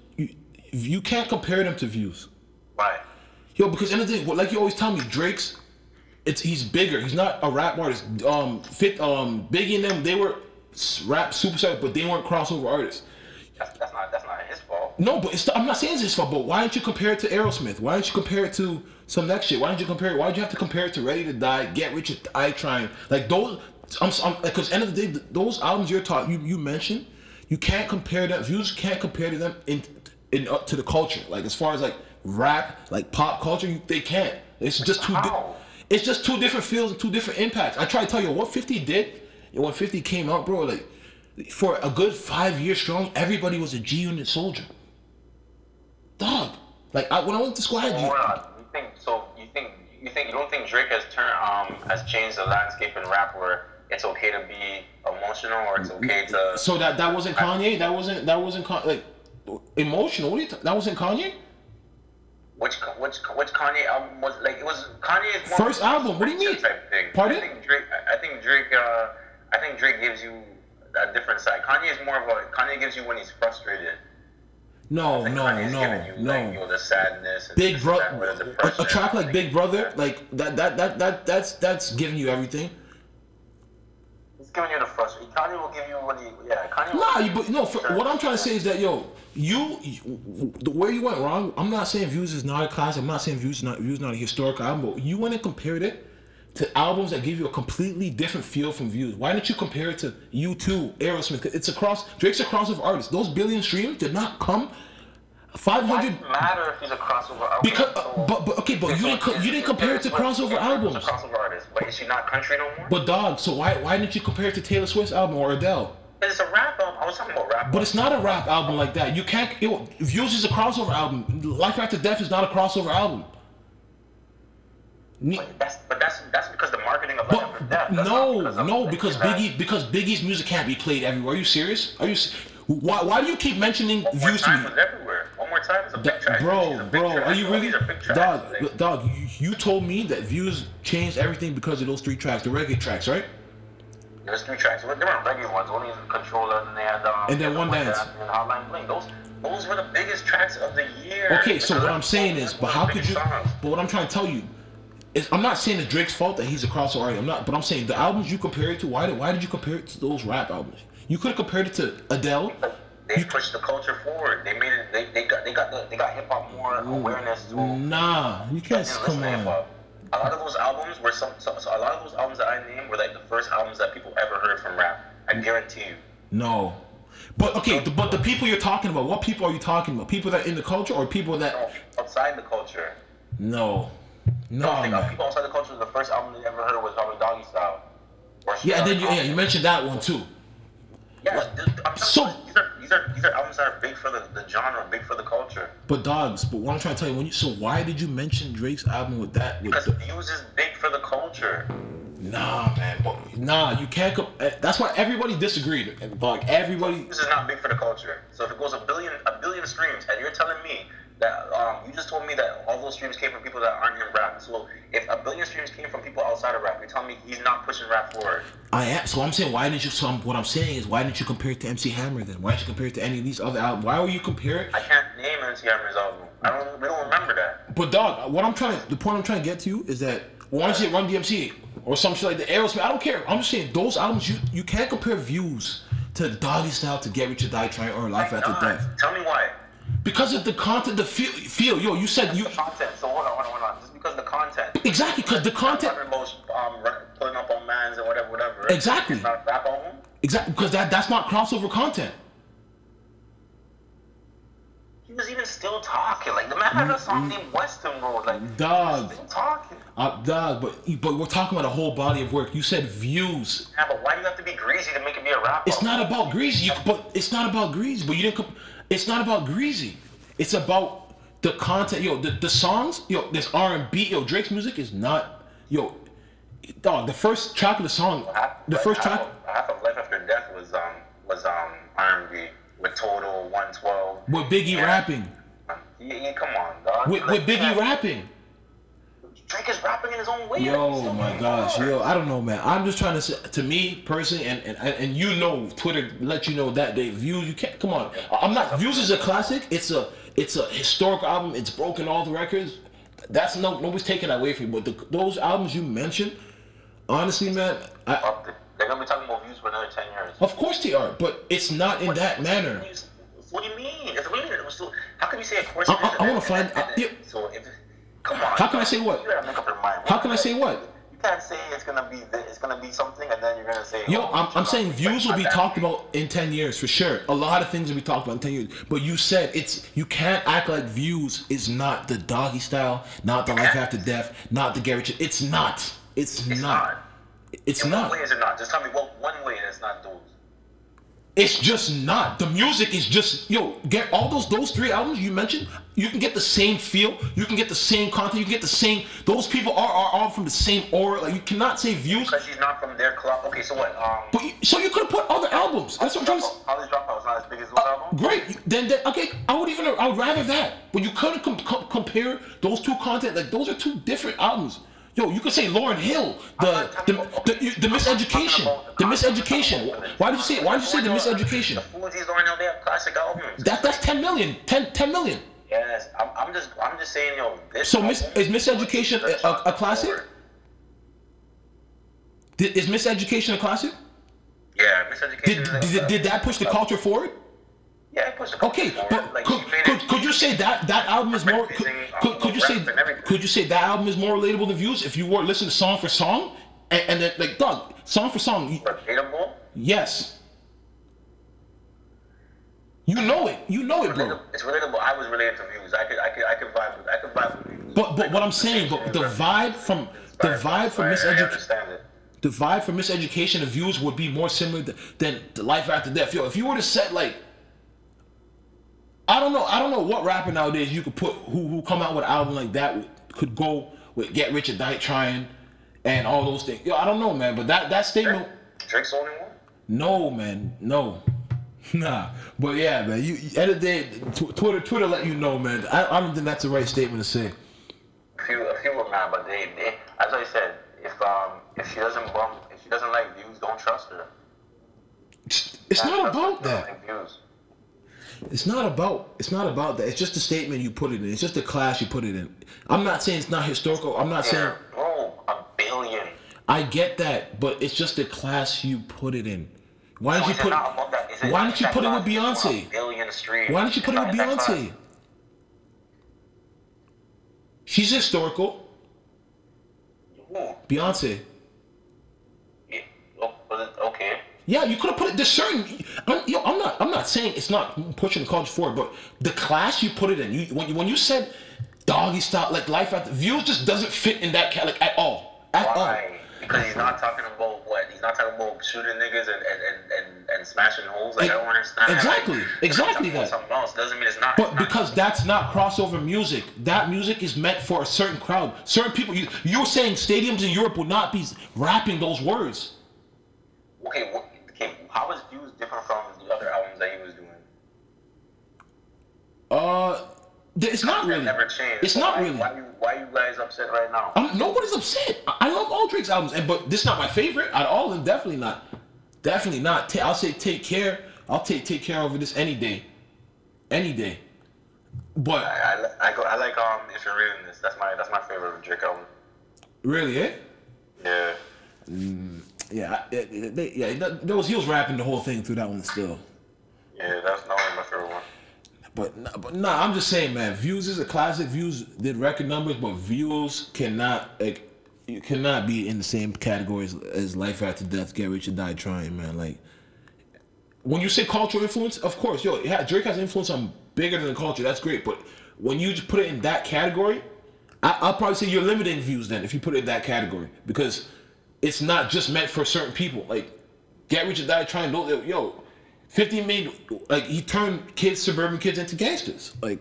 you, can't compare them to views. Right. Yo, because end of the day, like you always tell me, Drake's, it's he's bigger. He's not a rap artist. Um, fit um, Biggie and them, they were rap superstars, but they weren't crossover artists. That's, that's not that's not his fault. No, but it's, I'm not saying it's his fault. But why don't you compare it to Aerosmith? Why don't you compare it to some next shit? Why don't you compare it? Why would you have to compare it to Ready to Die, Get Rich or Die Trying? Like those, I'm because end of the day, those albums you're taught you you mentioned, you can't compare them. Views can't compare to them in in uh, to the culture. Like as far as like rap, like pop culture, you, they can't. It's just too. Di- it's just two different feels and two different impacts. I try to tell you what 50 did, and when 50 came out, bro, like for a good five years strong, everybody was a G Unit soldier. Dog. Like I, when I went to school, I had. You think so? You think you think you don't think Drake has turned um has changed the landscape in rap where it's okay to be emotional or it's okay to so that that wasn't Kanye. That wasn't that wasn't like emotional. What are you? T- that wasn't Kanye. which which which Kanye album was like it was Kanye's First album, what do you mean? Type thing. Pardon? I think Drake. I think Drake. Uh, I think Drake gives you a different side. Kanye is more of a Kanye gives you when he's frustrated. No, no, Kanye's no, you, Like, you know, no. the sadness. Big brother, and that, with the a, a track like Big Brother, like that, that, that, that, that's that's giving you everything. Giving you the frustration. Kanye will give you when he. Yeah, Kanye. Nah, you, but no. For, what I'm trying to say is that yo, you, you, the where you went wrong. I'm not saying Views is not a classic. I'm not saying Views is not Views is not a historic album. But you went and compared it to albums that give you a completely different feel from Views. Why didn't you compare it to U2, Aerosmith? It's across. Drake's a crossover artist. Those billion streams did not come. Five hundred. matter if he's a crossover album? Because, uh, but, but okay, but you didn't co- you didn't compare it to crossover albums. A crossover artist, but is she not country no more? But dog, so why why didn't you compare it to Taylor Swift's album or Adele? it's a rap album. I was talking about rap. But it's not a rap album like that. You can't. It, Views is a crossover album. Life After Death is not a crossover album. But that's but that's that's because the marketing of Life After Death. No, of no, because Biggie, because Biggie's music can't be played everywhere. Are you serious? Are you? Why, why do you keep mentioning One more Views to me, was everywhere. One more time is a big track. Bro? big Bro, tracks. are you really, These are big tracks. dog? Dog, you, you told me that Views changed everything because of those three tracks, the reggae tracks, right? There's three tracks. There weren't regular ones. Only Controlla, and they had um, And then One Dance. and Hotline Bling. Those those were the biggest tracks of the year. Okay, so what I'm saying is, but how could you? songs. But what I'm trying to tell you is, I'm not saying it's Drake's fault that he's a crossover artist. I'm not, but I'm saying the albums you compare it to. Why did why did you compare it to those rap albums? You could have compared it to Adele. Like, They pushed the culture forward. They made it. They, they got they got the, they got hip hop more awareness to. Nah, you can't. Come on. A lot of those albums were some, some so a lot of those albums that I named were like the first albums that people ever heard from rap. I guarantee you. No. But okay, the, but the people you're talking about, what people are you talking about? People that in the culture or people that? No, outside the culture. No. No, man. people outside the culture, the first album they ever heard was probably Doggy Style. Or Yeah, and then you, yeah, you mentioned that one too. Yeah, I'm So- these are these are these are albums that are big for the, the genre, big for the culture. But dogs, but what I'm trying to tell you, when you so why did you mention Drake's album with that? With Because the, views is big for the culture. nah, man, but, nah, you can't. Eh, that's why everybody disagreed. And, Dog, everybody. Views is not big for the culture. So if it goes a billion a billion streams, and you're telling me that um, you just told me that all those streams came from people that aren't in rap. So if a billion streams came from people outside of rap, you're telling me he's not pushing rap forward. I am. So I'm saying, why didn't you? So I'm, what I'm saying is, why didn't you compare it to MC Hammer then? Why didn't you compare it to any of these other albums? Why were you compare it? I can't name MC Hammer's album. I don't. We don't remember that. But dog, what I'm trying to, the point I'm trying to get to you is that why don't you Run DMC or some shit like the Aerosmith? I don't care. I'm just saying those albums you you can't compare views to Doggy Style to Get Rich or Die Trying or Life After Death Tell me why. Because of the content, the feel. Feel yo, you said you The content. So hold on, hold on, hold on. Just because of the content. exactly because the content most, um, pulling up on mans and whatever, whatever. Exactly. It's not rap album. exactly because that that's not crossover content. He was even still talking. Like the man had a song named Weston Road. Like. Dog. still talking. Uh, dog, but but we're talking about a whole body of work. You said views. Yeah, but why do you have to be greasy to make it be a rap? It's album? not about greasy, you, but it's not about greasy. But you didn't. comp- It's not about greasy. It's about the content. Yo, the, the songs. Yo, this R and B. Yo, Drake's music is not. Yo, dog. The first track of the song, the first track half of Life After Death was um was um R&B with Total 112. with Biggie Yeah. rapping, Yeah, yeah, come on, dog. with, with Biggie rapping. Drake is rapping in his own way. Yo, He's so my hard. gosh, yo, I don't know, man. I'm just trying to say, to me personally, and and and you know, Twitter let you know that they view you can't. Come on, I'm not. Views is a classic. It's a it's a historic album. It's broken all the records. That's no nobody's taking that away from you. But the, those albums you mentioned, honestly, man, I, They're gonna be talking about views for another 10 years. of course they are, but it's not in that manner. What do you mean? It's weird. It was so, how can you say of course? I- I- I wanna find- then- I- yeah. So if come on. How can I say what? You gotta make up your mind. How can I say what? You can't say it's gonna be it's gonna be something and then you're gonna say. Yo, oh, I'm, I'm saying views will be talked about in 10 years for sure. A lot of things will be talked about in 10 years. But you said it's you can't act like views is not the doggy style, not the life after death, not the Gary. Ch- It's not. It's, It's not. not. It's In not. what way is it not? Just tell me what one way that's not those. It's just not. The music is just yo. Get all those those three albums you mentioned. You can get the same feel. You can get the same content. You can get the same. Those people are are all from the same aura. Like you cannot say views. Because he's not from their club. Okay, so what? Um, But you, so you could have put other albums. That's what I'm trying to. say. College Dropout is not as big as those albums. Great. Then, then okay, I would even I would rather that. But you couldn't com- com- compare those two content. Like those are two different albums. Yo, you could say Lauryn Hill, the the the, the, the miseducation, the miseducation. Why did you say Why did you say the miseducation? The Fugees, Lauryn Hill, they have classic albums. That that's 10 million. 10, 10 million. Yes, I'm, I'm just I'm just saying, yo. This So mis- is Miseducation a- a- a classic? Did, is miseducation a classic? Yeah, Miseducation. Did, did, did that push the culture forward? Yeah, it pushed the Okay, forward. but Like, could, could, it- could you say that that album is more could, could, uh, could you say Rap and everything. could you say that album is more relatable than views if you were listening to song for song and, and then like Doug song for song you- relatable? yes you know it you know it bro It's relatable. I was related to views. I could I could I could vibe with I could vibe with views. but but what I'm saying but the vibe from the vibe from miseducation the vibe for miseducation and views would be more similar th- than the life after death. Yo, if you were to set like, I don't know, I don't know what rapper nowadays you could put who who come out with an album like that could go with Get Rich or Die Trying, and all those things. Yo, I don't know, man, but that that statement, Drake's only one. no, man, no. Nah, but yeah, man. You, of the day, tw- Twitter, Twitter let you know, man. I, I don't think that's the right statement to say. A few, a few were mad, but they, they, as I said, if um, if she doesn't bump, if she doesn't like views, don't trust her. It's not Trust about that. like Views. It's not about it's not about that. It's just the statement you put it in. It's just the class you put it in. I'm not saying it's not historical. I'm not saying bro, a billion. I get that, but it's just the class you put it in. Why So didn't you put not above that? Is it- Why didn't you put it with? Beyonce? A billion streams. Why didn't you put it with Is that- is that Beyonce? She's historical. Who? Beyonce. Yeah, you could have put it. There's certain. I'm, yo, I'm not. I'm not saying it's not pushing the culture forward, but the class you put it in. You when you, when you said doggy style, like life after views, just doesn't fit in that cat like at all. At all. Why? Because he's not talking about what? He's not talking about shooting niggas and and, and, and, and smashing holes. Like, I don't understand. Exactly, Like, exactly if I'm talking about that. Something else doesn't mean it's not. But it's not- because that's not crossover music. That music is meant for a certain crowd. Certain people. You you were saying stadiums in Europe would not be rapping those words. Okay, what, okay. How is views different from the other albums that he was doing? Uh, th- it's not That really. never changed. It's not why, really. Why you why you guys upset right now? I'm, nobody's upset. I, I love all Drake's albums, and but this is not my favorite at all And. Definitely not. Definitely not. Ta- I'll say take care. I'll take take care over this any day, any day. But I, I, I go I like um if you're reading this that's my that's my favorite Drake album. really, eh? Yeah. Yeah, it- it- they, yeah. that- Those he was rapping the whole thing through that one still. Yeah, that's not my favorite one. But but nah, I'm just saying, man. Views is a classic. Views did record numbers, but views cannot like cannot be in the same category as, as Life After Death, Get Rich or Die Trying, man. Like when you say cultural influence, of course, yo, yeah, Drake has influence on bigger than the culture. That's great, but when you just put it in that category, I, I'll probably say you're limiting views then if you put it in that category because it's not just meant for certain people. Like Get Rich or Die Trying, no, yo. 50 made like he turned kids, suburban kids into gangsters. Like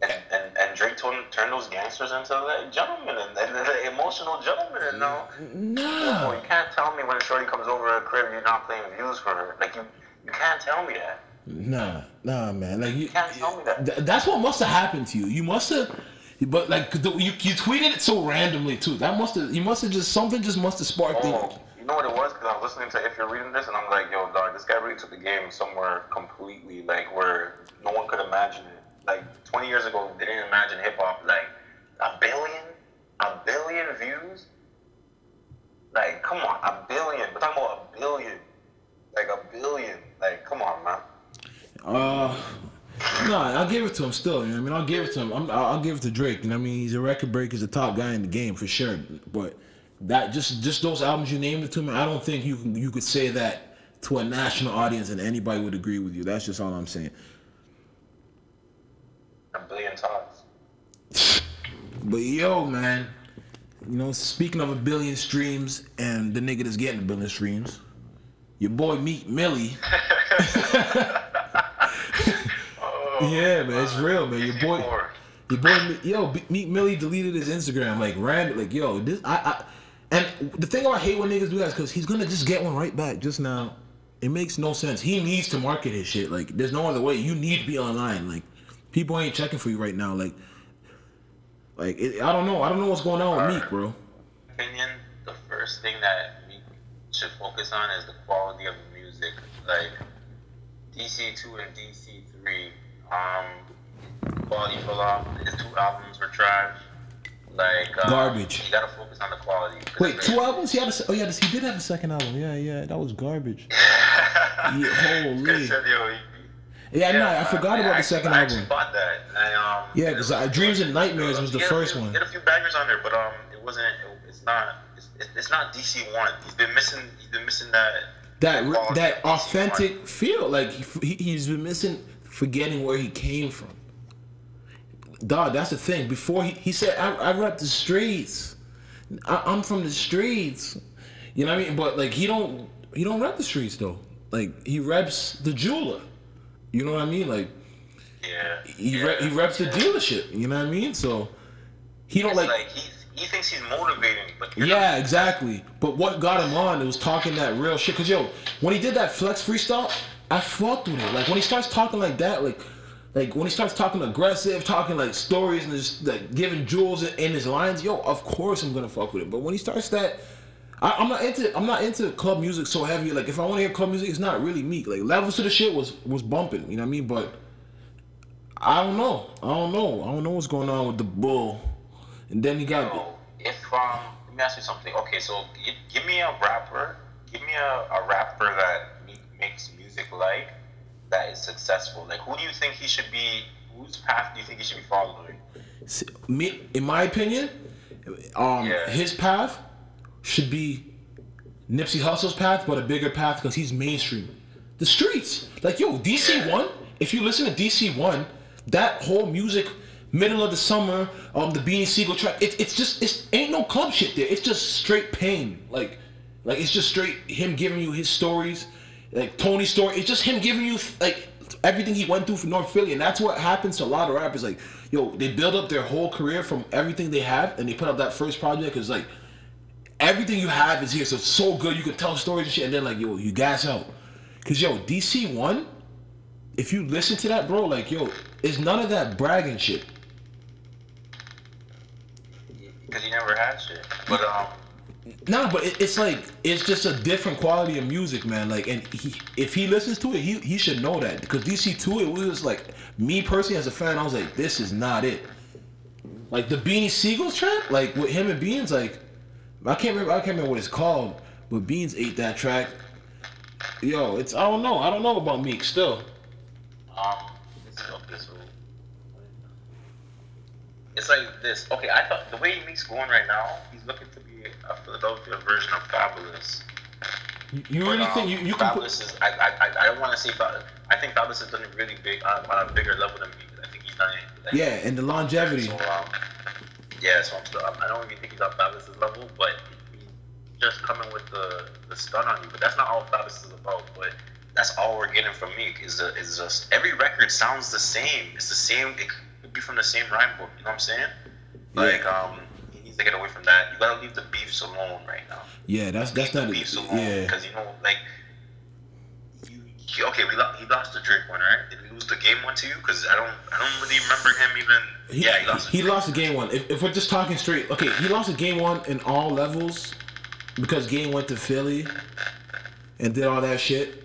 And and, and Drake turned, turned those gangsters into like gentlemen and, and, and emotional gentlemen. And now, Nah. you can't tell me when Shorty comes over to the crib, you're not playing views for her. Like you, you can't tell me that. Nah, nah, man. Like you, can't tell me that. th- that's what must have happened to you. You must have, but like the, you, you tweeted it so randomly too. That must have, you must have just something just must have sparked Oh, it. You know what it was? Because I was listening to If You're Reading This, and I'm like, yo, dog, this guy really took the game somewhere completely, like, where no one could imagine it. Like, 20 years ago, they didn't imagine hip hop. Like, a billion? A billion views? Like, come on, a billion. We're talking about a billion. Like, a billion. Like, come on, man. Uh, no, I'll give it to him still. You know I mean, I'll give it to him. I'm, I'll I'll give it to Drake. You know I mean? He's a record breaker. He's a top guy in the game for sure. But that just just those albums you named it to me, I don't think you can you could say that to a national audience and anybody would agree with you. That's just all I'm saying. A billion times. But yo, man, you know, speaking of a billion streams and the nigga that's getting a billion streams, your boy Meek Millie. oh, yeah, man, it's real, man. Your boy, your boy, yo, Meek Millie deleted his Instagram like random, like yo, this I, I the thing I hate when niggas do that is because he's gonna just get one right back just now. It makes no sense. He needs to market his shit. Like, there's no other way. You need to be online. Like, people ain't checking for you right now. Like, like it, I don't know. I don't know what's going on with Meek, bro. opinion, the first thing that we should focus on is the quality of the music. Like DC two and DC three, um, quality fell off. His two albums were trash. Like um, Garbage. You gotta focus on the quality. Wait, two albums? He had a, oh yeah, he did have a second album. Yeah, yeah, that was garbage. Yeah, holy. Said, yo, he- Yeah, no, I forgot I about the second I actually album. bought that. And, um, Yeah, 'cause, uh, Dreams and Nightmares was the He had a first one. Had a few bangers on there, but um, it wasn't. It, it's not. It's, it's not DC one. He's been missing. He's been missing that. That that of DC1. authentic feel, like he, he's been missing, forgetting where he came from. Dog, that's the thing. Before he, he said, I, I rep the streets. I, I'm from the streets. You know what I mean? But like he don't he don't rep the streets though. Like he reps the jeweler. You know what I mean? Like Yeah. he yeah. rep, he reps the dealership. You know what I mean? So he don't like, like, he, he thinks he's motivating, but yeah, exactly. But what got him on? It was talking that real shit. Cause yo, when he did that flex freestyle, I fucked with it. Like when he starts talking like that, like. Like when he starts talking aggressive, talking like stories and just like giving jewels in, his lines, yo, of course I'm gonna fuck with it. But when he starts that, I, I'm not into I'm not into club music so heavy. Like if I want to hear club music, it's not really meek. Like levels to the shit was was bumping. You know what I mean? But I don't know. I don't know. I don't know what's going on with the bull. And then he got So, if um, let me ask you something. Okay, so give, give me a rapper. Give me a, a rapper that makes music like that is successful. Like, who do you think he should be? Whose path do you think he should be following? me in my opinion, um, Yeah. his path should be Nipsey Hussle's path, but a bigger path because he's mainstream. The streets, like yo, DC One. If you listen to DC One, that whole music, middle of the summer, um, the Beanie Sigel track, it, it's just it's ain't no club shit there. It's just straight pain. Like, like it's just straight him giving you his stories, like Tony's story. It's just him giving you like everything he went through for North Philly, and that's what happens to a lot of rappers. Like, yo, they build up their whole career from everything they have, and they put out that first project. Cause like everything you have is here, so it's so good. You can tell stories and shit, and then like yo, you gas out. Cause yo, DC one, if you listen to that, bro, like yo, it's none of that bragging shit. Because he never had shit. But um, Nah, but it, it's like it's just a different quality of music, man. Like, and he, if he listens to it, he he should know that because DC two, it was like me personally as a fan, I was like, this is not it. Like the Beanie Sigels track, like with him and Beans, like I can't remember, I can't remember what it's called, but Beans ate that track. Yo, it's I don't know, I don't know about Meek still. um, whole. It's like this. Okay, I thought the way Meek's going right now, he's looking to a Philadelphia version of Fabolous. You, you really But, um, think you, you can put? Is I I, I, don't want to say Fabolous. I think Fabolous has done it really big on, on a bigger level than me. I think he's done it. like, Yeah, and the longevity. So um, yeah, so I'm still, I don't even think he's on Fabolous's level, but he's just coming with the the stun on you. But that's not all Fabolous is about. But that's all we're getting from Meek is the, is just every record sounds the same. It's the same. It could be from the same rhyme book. You know what I'm saying? Like, um, he to get away from that. You gotta leave the beefs alone right now. Yeah, that's that's Leave not. the beefs alone Yeah, because you know, like, you, you- okay, we lo- he lost the Drake one, right? Did he lose the game one to you? Because I don't, I don't really remember him even. he, yeah, he lost. he the lost the game one. If, if we're just talking straight, okay, he lost the game one in all levels because game went to Philly and did all that shit.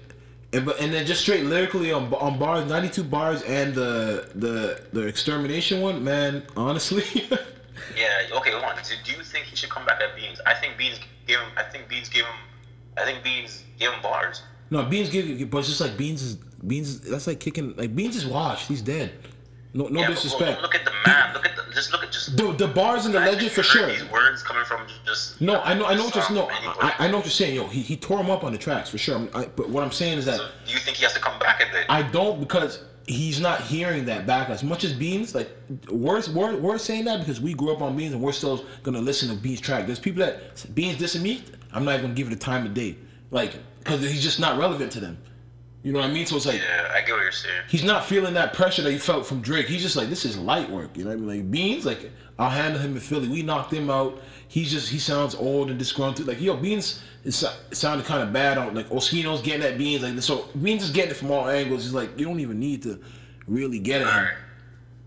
And but and then just straight lyrically on on bars, ninety two bars, and the the the extermination one, man. Honestly, Yeah. Okay, hold on. Do, do you think he should come back at Beans? I think Beans gave him. I think Beans gave him. I think Beans gave him bars. no Beans give, but it's just like Beans is Beans. That's like kicking like Beans is washed. He's dead. No no yeah, disrespect. Look at the man. Look at the. Just look at just. The, the bars and the legend for sure. These words coming from just. No, I know, I know what you're from no. I, I know what you're saying. Yo, he, he tore him up on the tracks for sure. I, but what I'm saying is that So do you think he has to come back at the? I don't because he's not hearing that back as much as Beans. Like we're we're, we're saying that because we grew up on Beans and we're still gonna listen to Beans track. There's people that Beans dissing me. I'm not even gonna give it a time of day, like because he's just not relevant to them. You know what I mean? So it's like yeah, I get what you're saying. he's not feeling that pressure that he felt from Drake. He's just like, this is light work. You know what I mean? Like Beans, like I'll handle him in Philly. We knocked him out. He's just he sounds old and disgruntled. Like yo, Beans is it sounded kind of bad on like Ospino's getting at Beans. Like so, Beans is getting it from all angles. He's like, you don't even need to really get at him.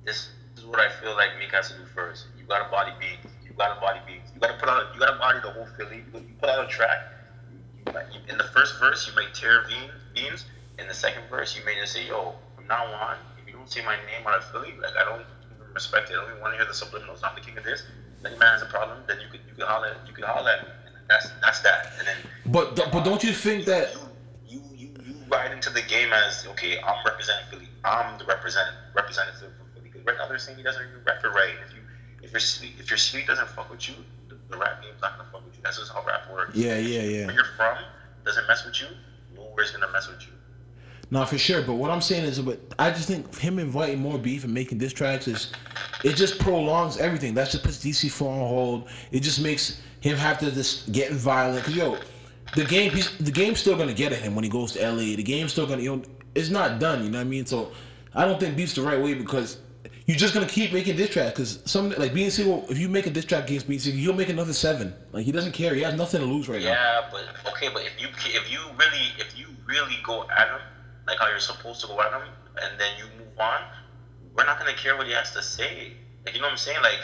This, is what I feel like Meek has to do first. You gotta body beats. You gotta body beats. You gotta put out. You gotta body the whole Philly. You, put out a track. In the first verse, you might tear beans. Beans. In the second verse, you may just say, "Yo, from now on, if you don't say my name out of Philly, like I don't respect it. I don't even want to hear the subliminals. I'm the king of this. Any man has a problem, then you could you could holler you could holler at me. And that's that's that. And then But but don't you think that? you you you ride into the game as okay, I'm representing Philly. I'm the represent representative of Philly. Because right now they're saying he doesn't even rap it right. If you if your sleep if your sleep doesn't fuck with you, the, the rap game's not gonna fuck with you. That's just how rap works. Yeah yeah yeah. Where you're from doesn't mess with you. Nowhere's gonna mess with you. No, for sure. But what I'm saying is, but I just think him inviting more beef and making diss tracks is, it just prolongs everything. That just puts DC4 on hold. It just makes him have to just getting violent. Cause yo, the game, the game's still gonna get at him when he goes to LA. The game's still gonna, you know, it's not done. You know what I mean? So I don't think beef's the right way because. You're just gonna keep making diss tracks because some like Beanie Sigel. If you make a diss track against single, he'll make another seven. Like he doesn't care. He has nothing to lose right now. Yeah, but okay, but if you if you really if you really go at him like how you're supposed to go at him, and then you move on, we're not gonna care what he has to say. Like you know what I'm saying? Like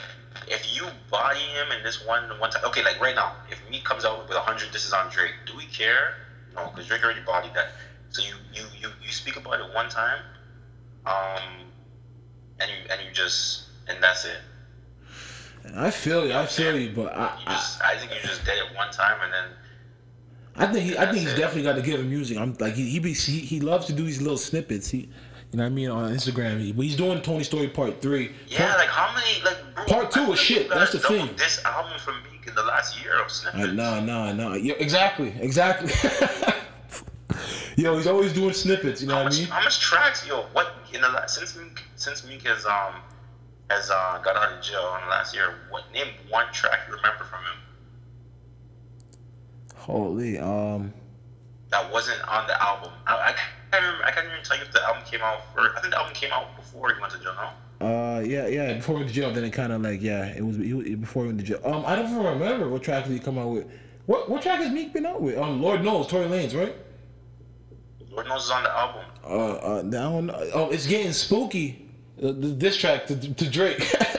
if you body him in this one one time, okay, like right now, if me comes out with hundred, this is on Drake. Do we care? No, because Drake already bodied that. So you you you you speak about it one time, um, and you and you just and that's it. I feel you. I feel you, but I, You I just I think you just did it one time and then I think he, I think he's definitely got to give him music. I'm like he he, be, he he loves to do these little snippets. He, you know what I mean on Instagram. He, but he's doing Tony Story Part Three. Yeah, like how many like bro, Part two is shit, that's the thing. This album from Meek in the last year of snippets. nah, nah, nah. Yeah, exactly, exactly. Yo, he's always doing snippets. You know How what I mean? how much tracks, yo? What in the last since Meek since Meek has um has uh got out of jail in the last year? What name one track you remember from him Holy, um, that wasn't on the album? I, I can't remember. I can't even tell you if the album came out first. I think the album came out before he went to jail. No. uh, yeah, yeah. Before he went to jail, then it kind of like yeah, it was he, before he went to jail. Um, I don't even remember what track did he come out with. What what track has Meek been out with? Um, Lord knows, Tory Lanez, right? Lord knows is on the album. Uh, uh, I don't know. Oh, it's getting spooky. Uh, the diss track to, to Drake.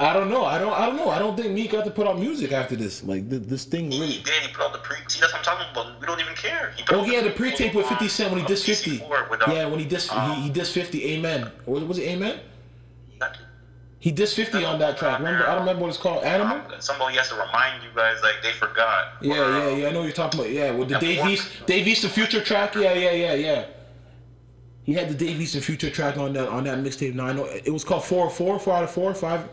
I don't know. I don't. I don't know. I don't think Meek got to put out music after this. Like th- this thing really. he did. He put out the pre. See, that's what I'm talking about. We don't even care. He put Oh, he had the a pre-tape with 50 Cent when he dissed 50. PC4 with, um, Yeah, when he dissed um, he, he dissed 50. Amen. What was it? Amen. he He dissed 50 on that track. Remember? I don't remember what it's called. Animal. Um, somebody has to remind you guys like they forgot. Yeah, yeah, um, yeah. I know what you're talking about. Yeah, with the Dave East, Dave East the Future track. Yeah, yeah, yeah, yeah. He had the Dave East and Future track on that on that mixtape. Now I know it was called four, four, four out of four, five,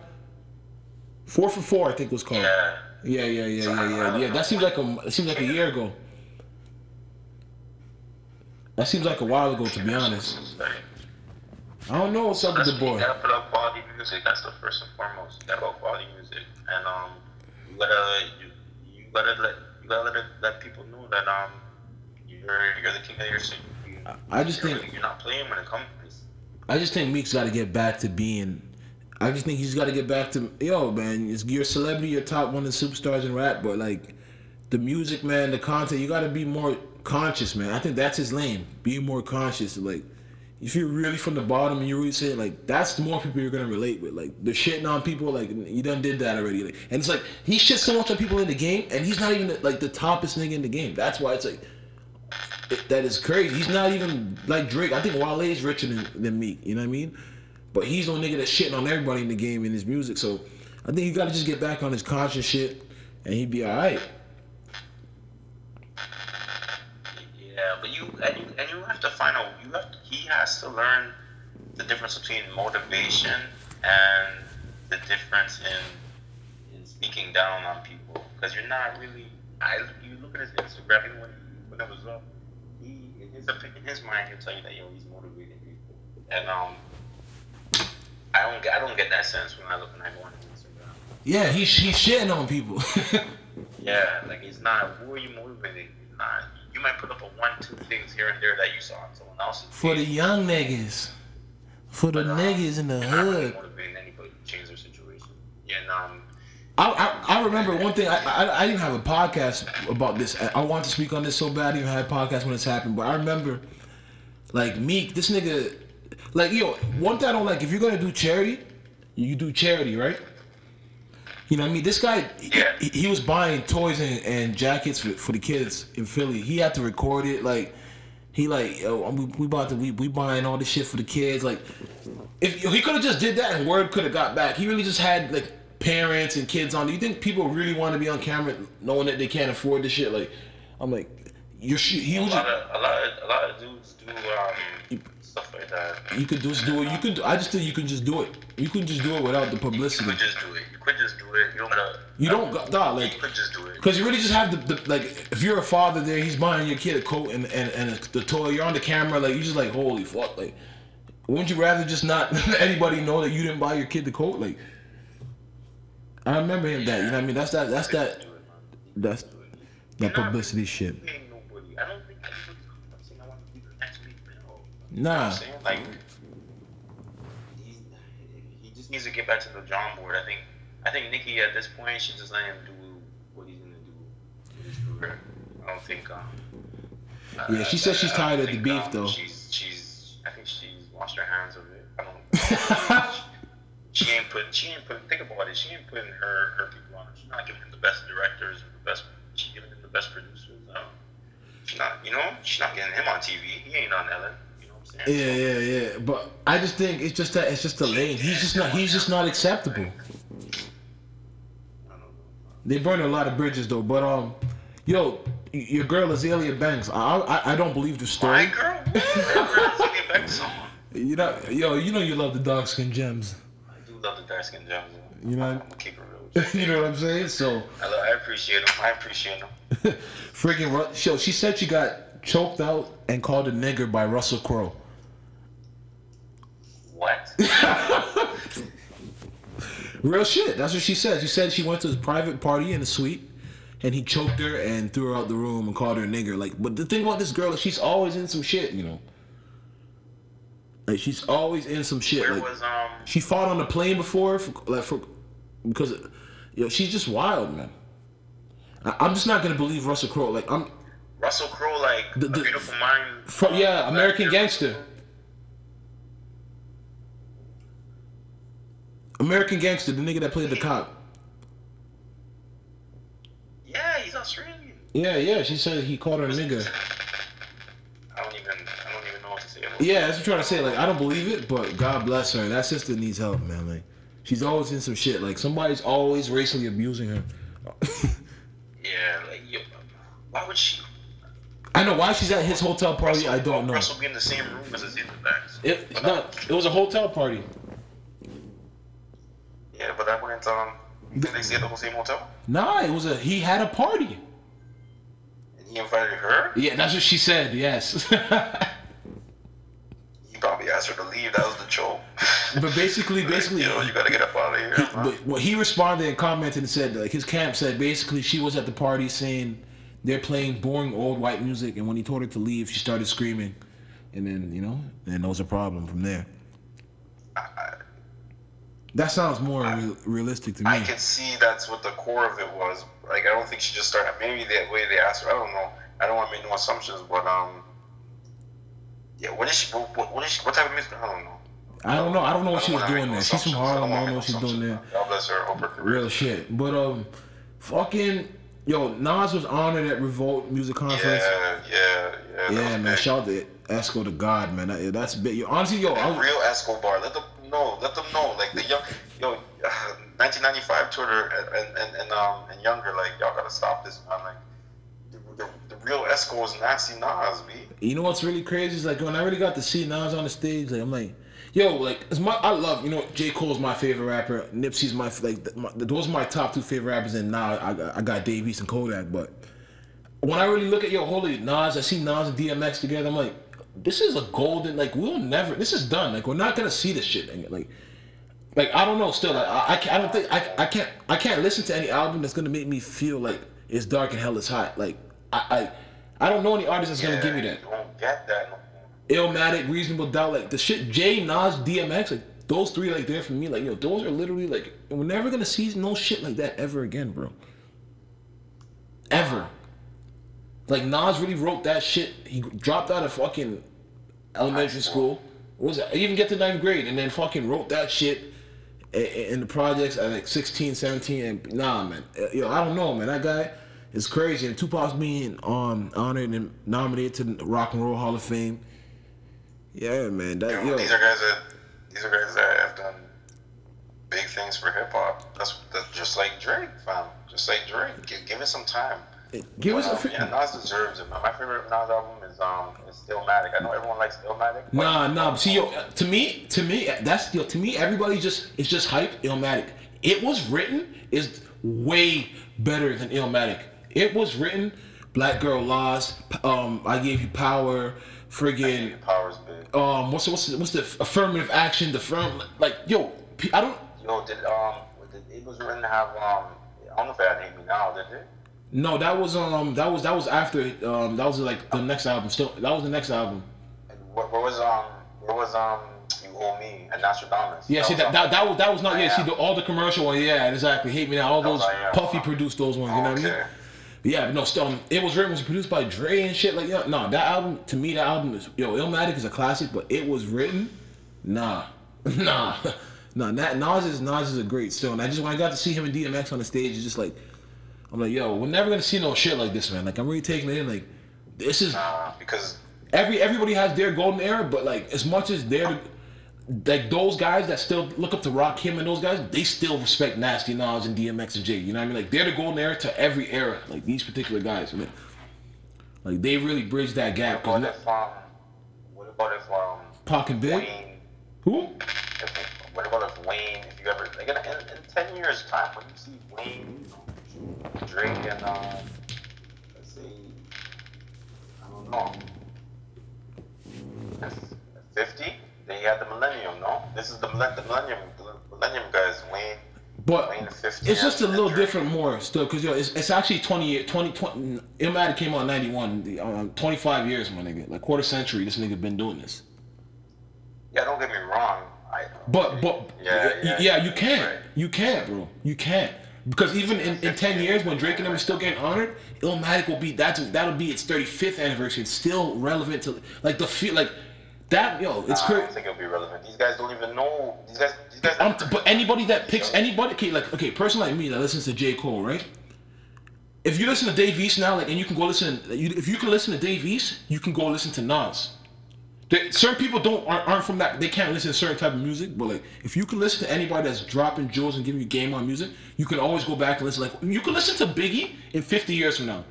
four for four. I think it was called. Yeah. Yeah, yeah, yeah, yeah, yeah, yeah. That seems like a it seems like a year ago. That seems like a while ago, to be honest. I don't know what's up with the boy. You gotta put out quality music. That's the first and foremost. You gotta put out quality music, and um, you gotta you, you gotta let you gotta let, let people know that um, you're you're the king of your city. I just think- you're not playing when it comes I just think Meek's got to get back to being. I just think he's got to get back to yo man. it's- You're a celebrity, you're top one of the superstars in rap, but like the music, man, the content, you got to be more conscious, man. I think that's his lane. Being more conscious, like if you're really from the bottom and you really say like that's the more people you're gonna relate with. Like the shitting on people, like you done did that already. Like, and it's like he shits so much on people in the game, and he's not even like the toppest nigga in the game. That's why it's like that is crazy. He's not even like Drake. I think Wale is richer than, than. You know what I mean? But he's no nigga that's shitting on everybody in the game in his music. So I think he got to just get back on his conscious shit, and he'd be all right. Yeah, but you and you and you have to find out. You have to, he has to learn the difference between motivation and the difference in in speaking down on people because you're not really. I you look at his Instagram when when it was up. He in his opinion, in his mind, he'll tell you that yo he's motivating people, and um. I don't get I don't get that sense when I look when I go on Instagram. Yeah, he's he's shitting on people. Yeah, like it's not who are you motivating? It's not you might put up a one, two things here and there that you saw on someone else's. For the young niggas, for the but, um, niggas in the not really hood. motivating anybody to change their situation. Yeah, and um, I, I, I remember one thing. I, I I didn't have a podcast about this. I, I wanted to speak on this so bad. I didn't have a podcast when this happened. But I remember, like Meek, this nigga, like yo, one thing I don't like. If you're gonna do charity, you do charity, right? You know what I mean? This guy, he, Yeah. he, he was buying toys and, and jackets for, for the kids in Philly. He had to record it. Like he like yo, we, we bought the we, we buying all this shit for the kids. Like if he could have just did that and word could have got back. He really just had like parents and kids on. Do you think people really want to be on camera knowing that they can't afford this shit? Like I'm like you're sh- he a was lot just, of a lot of a lot of dudes stuff like that. you could just do it. You could I just think you can just do it. You can just do it without the publicity. You could just do it. You could just do it. You don't gotta. You don't got dog, like You could just do it. Because you really just have the, the like if you're a father there, he's buying your kid a coat and, and, and the toy. You're on the camera, like you just like holy fuck, like wouldn't you rather just not anybody know that you didn't buy your kid the coat? Like I remember him that you know what I mean. That's that that's that Do it, man. that's that publicity shit. Paying nobody. I don't think anybody's coming up saying I want to be the next big bill. Nah, I'm? Like, he, he just needs to get back to the drawing board. I think, I think Nicki at this point, she just let him do what he's gonna do with his career. I don't think. Um, Yeah, she said she's I- I tired of the beef, um, though. She's, she's, I think she's washed her hands of it. I don't. she ain't put, she ain't put. Think about it. She ain't putting her her people on. She's not giving them the best directors or the best. She's giving them the best producers. Um, she's not, you know, she's not getting him on TV. He ain't on Ellen. You know what I'm saying? yeah, yeah, yeah. But I just think it's just that it's just the lane. He's just not he's just not acceptable. I don't. They burned a lot of bridges though. But um, yo, your girl Azealia Banks. I I, I don't believe the story. My girl, what? Let's get back to someone. You know, yo, you know you love the dark skin gems. I do love the dark skin gems. You know- I'm gonna keep it real. with you. know what I'm saying? So, I, love, I appreciate him. I appreciate him. freaking show. She said she got choked out and called a nigger by Russell Crowe. What? Real shit. That's what she said. She said she went to his private party in a suite, and he choked her and threw her out the room and called her a nigger. Like, but the thing about this girl is she's always in some shit, you know. Like she's always in some shit. Where like was um? she fought on the plane before, for, like for because, yo, she's just wild, man. I, I'm just not gonna believe Russell Crowe. Like I'm, Russell Crowe, like The- the- beautiful mind. Yeah, American Gangster. American Gangster, the nigga that played the cop. Yeah, he's Australian. Yeah, yeah. She said he called her a nigga. I don't even. I don't even know what to say. About Yeah, that's what I'm trying to say. Like, I don't believe it, but God bless her. That sister needs help, man. Like, she's always in some shit. Like, somebody's always racially abusing her. Yeah, like yo, why would she? I know why she's at his hotel party. I don't know. Russell be in the same room as his. It, not. It was a hotel party. Yeah, but that went um. Did they stay at the same hotel? Nah, it was a. He had a party. And he invited her. Yeah, that's what she said. Yes. He probably asked her to leave. That was the joke. but basically, basically, you know, you gotta get up out of here. He, huh? but what he responded and commented and said like his camp said basically she was at the party saying they're playing boring old white music and when he told her to leave she started screaming and then you know and there was a problem from there That sounds more real, realistic to me. I could see that's what the core of it was. Like I don't think she just started. Maybe the way they asked her. I don't know. I don't want to make no assumptions, but um, yeah. What is she? What, what, is she? What type of music? I don't know. I don't know. I don't know what I she was doing there. She's from. Harlem. I don't know what she's doing there. God bless her. Hope her career. Real shit. But um, fucking yo, Nas was honored at Revolt Music Conference. Yeah, yeah, yeah. Yeah, man. big. Shout out to Esco to God, man. That, that's big. Yo, honestly, yo, I was, real Escobar. Let them know. Let them know. Like the young, yo, uh, 1995 Twitter and, and, and um and younger. Like y'all gotta stop this, man. Like the, the, the real Esco is nasty Nas, b. you know what's really crazy is like when I really got to see Nas on the stage, like I'm like, yo, like it's my I love you know J Cole's my favorite rapper, Nipsey's my like my, those are my top two favorite rappers, and now I got, I got Dave East and Kodak, but when I really look at yo, holy Nas, I see Nas and DMX together, I'm like, this is a golden like we'll never this is done like we're not gonna see this shit like. Like I don't know. Still, like, I, I, can't, I don't think I, I can't I can't listen to any album that's gonna make me feel like it's dark and hell is hot. Like I I, I don't know any artist that's gonna give me that. You won't get that. Illmatic, Reasonable Doubt, like the shit, Jay, Nas, DMX, like those three, like there for me, like yo, those are literally like we're never gonna see no shit like that ever again, bro. Ever. Like Nas really wrote that shit. He dropped out of fucking elementary school. What was? I even get to ninth grade and then fucking wrote that shit in the projects at like 16, 17. And nah, man, Uh, yo, I don't know, man. That guy is crazy. And Tupac's being um honored and nominated to the Rock and Roll Hall of Fame. Yeah, man. That Yo, yo, these are guys that these are guys that have done big things for hip hop. That's that's just like Drake, fam. Just like Drake. Give, give it some time. give But, us a. um, fi- yeah, Nas deserves it. Man. My favorite Nas album is um is Stillmatic. I know everyone likes Stillmatic. but- Nah, nah. See, yo, to me, to me, that's yo. To me, everybody just it's just hype. Illmatic. It was written is way better than Illmatic. It was written. Black girl lost. Um, I gave you power. Friggin' Power's um, what's the, what's the, what's the affirmative action? The firm like yo. I don't. Yo, did um did it was written to have um I don't know if it had Hate Me Now, did it? No, that was um that was that was after um that was like the next album. Still, that was the next album. Where, where was um where was um You Owe Me and Nostradamus? Yeah, see was that, that that was that was not yeah. See Yeah. the, all the commercial one. Yeah, exactly. Hate me now. All That those like, yeah. Puffy produced those ones. You know what I mean? Yeah, but no, still, um, it was written, was produced by Dre and shit. Like, yo, no, that album to me, that album is yo, Illmatic is a classic, but it was written, nah, nah, nah. That Nas is Nas is a great still, and I just when I got to see him and DMX on the stage, it's just like, I'm like, yo, we're never gonna see no shit like this, man. Like, I'm really taking it in, like, this is Uh, because every everybody has their golden era, but like as much as they're like those guys that still look up to Rakim and those guys, they still respect Nasty Nas and DMX and Jay. You know what I mean? Like they're the golden era to every era. Like these particular guys, man. Like they really bridge that gap. what Cause if um what about if um Pac and Big, Wayne who? if, what about if Wayne if you ever like in, in, in ten years time when you see Wayne, Drake and um let's see I don't know fifty they had the millennium no this is the, the millennium the millennium guys Wayne But Wayne it's just a little different more still, cause yo, it's, it's actually 20 year, 20, 20 Illmatic came out in 91, the, um, 25 years, my nigga, like quarter century. This nigga been doing this. yeah don't get me wrong I But but Yeah, yeah, yeah, you can't. right. You can't, bro. You can't. Because even in, in ten years when Drake and them are still getting honored, Illmatic will be that's that'll be its thirty fifth anniversary. It's still relevant to like the feel like that yo, it's I crazy. I don't think it'll be relevant. These guys don't even know. These guys. These guys. Um, but anybody that picks anybody, okay, like okay, person like me that listens to J Cole, right? If you listen to Dave East now, like, and you can go listen, if you can listen to Dave East, you can go listen to Nas. There- certain people don't aren't, aren't from that. They can't listen to certain type of music. But like, if you can listen to anybody that's dropping jewels and giving you game on music, you can always go back and listen. Like, you can listen to Biggie in 50 years from now,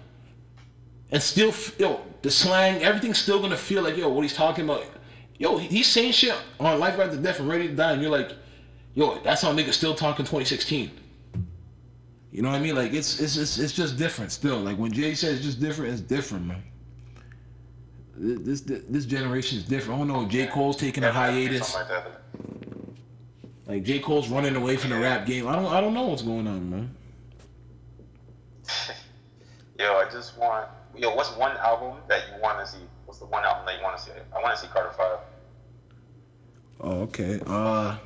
and still, yo, the slang, everything's still gonna feel like yo, what he's talking about. Yo, he's saying shit on Life After Death and Ready to Die, and you're like, yo, that's how niggas still talking 2016. You know what I mean? Like it's it's it's, it's just different still. Like when Jay says it's just different, it's different, man. This this, this generation is different. I don't know. J Cole's taking a hiatus. Like. Like J Cole's running away from the rap game. I don't I don't know what's going on, man. Yo, I just want. Yo, what's one album that you want to see? What's the one album that you want to see? I want to see Carter Five. Oh okay. Uh,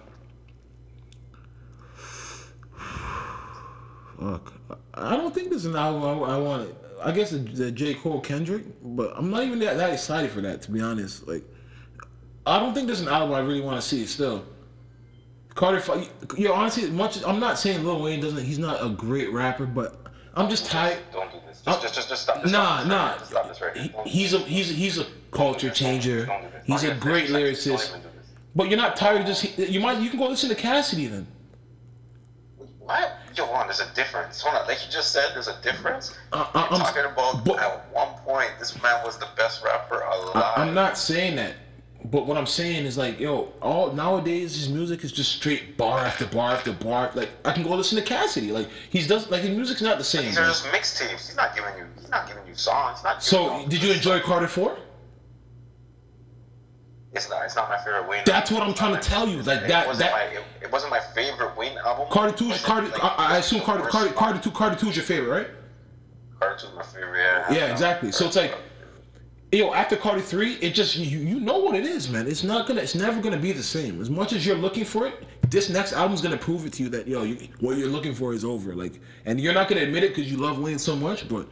Fuck. I don't think there's an album I, I want. I guess the, the J Cole Kendrick, but I'm not even that, that excited for that to be honest. Like, I don't think there's an album I really want to see still. Carter, yo, honestly, much I'm not saying Lil Wayne doesn't, he's not a great rapper, but I'm just tired. Don't do this. Just, just, just, just stop. Just Nah, nah. right. Stop this right. He- he's a he's a, he's a culture this. changer. This. He's a great this. Lyricist. this. But you're not tired of just you might you can go listen to Cassidy then. What? Yo, hold on, there's a difference. Hold on, like you just said, there's a difference. I- I- You're I'm- talking about but- at one point, this man was the best rapper alive. I, I'm not saying that. But what I'm saying is like, yo, all nowadays his music is just straight bar after bar after bar. Like I can go listen to Cassidy. Like he's does like his music's not the same. These are just mixtapes. He's not giving you. He's not giving you songs. Not. So did you enjoy Carter Four? It's not. It's not my favorite Wayne. That's what I'm trying to tell you, like, it that- Wasn't that- my, it, it wasn't my favorite Wayne album. Carter Two, Carter. like, I, I assume Carter, Carter. Carter Two, Carter Two is your favorite, right? Carter Two's my favorite. Yeah. Yeah, exactly. So it's like, yo, after Carter Three, it just you you know what it is, man. It's not gonna, it's never gonna be the same. As much as you're looking for it, this next album's gonna prove it to you that yo, you, what you're looking for is over. Like, and you're not gonna admit it because you love Wayne so much, but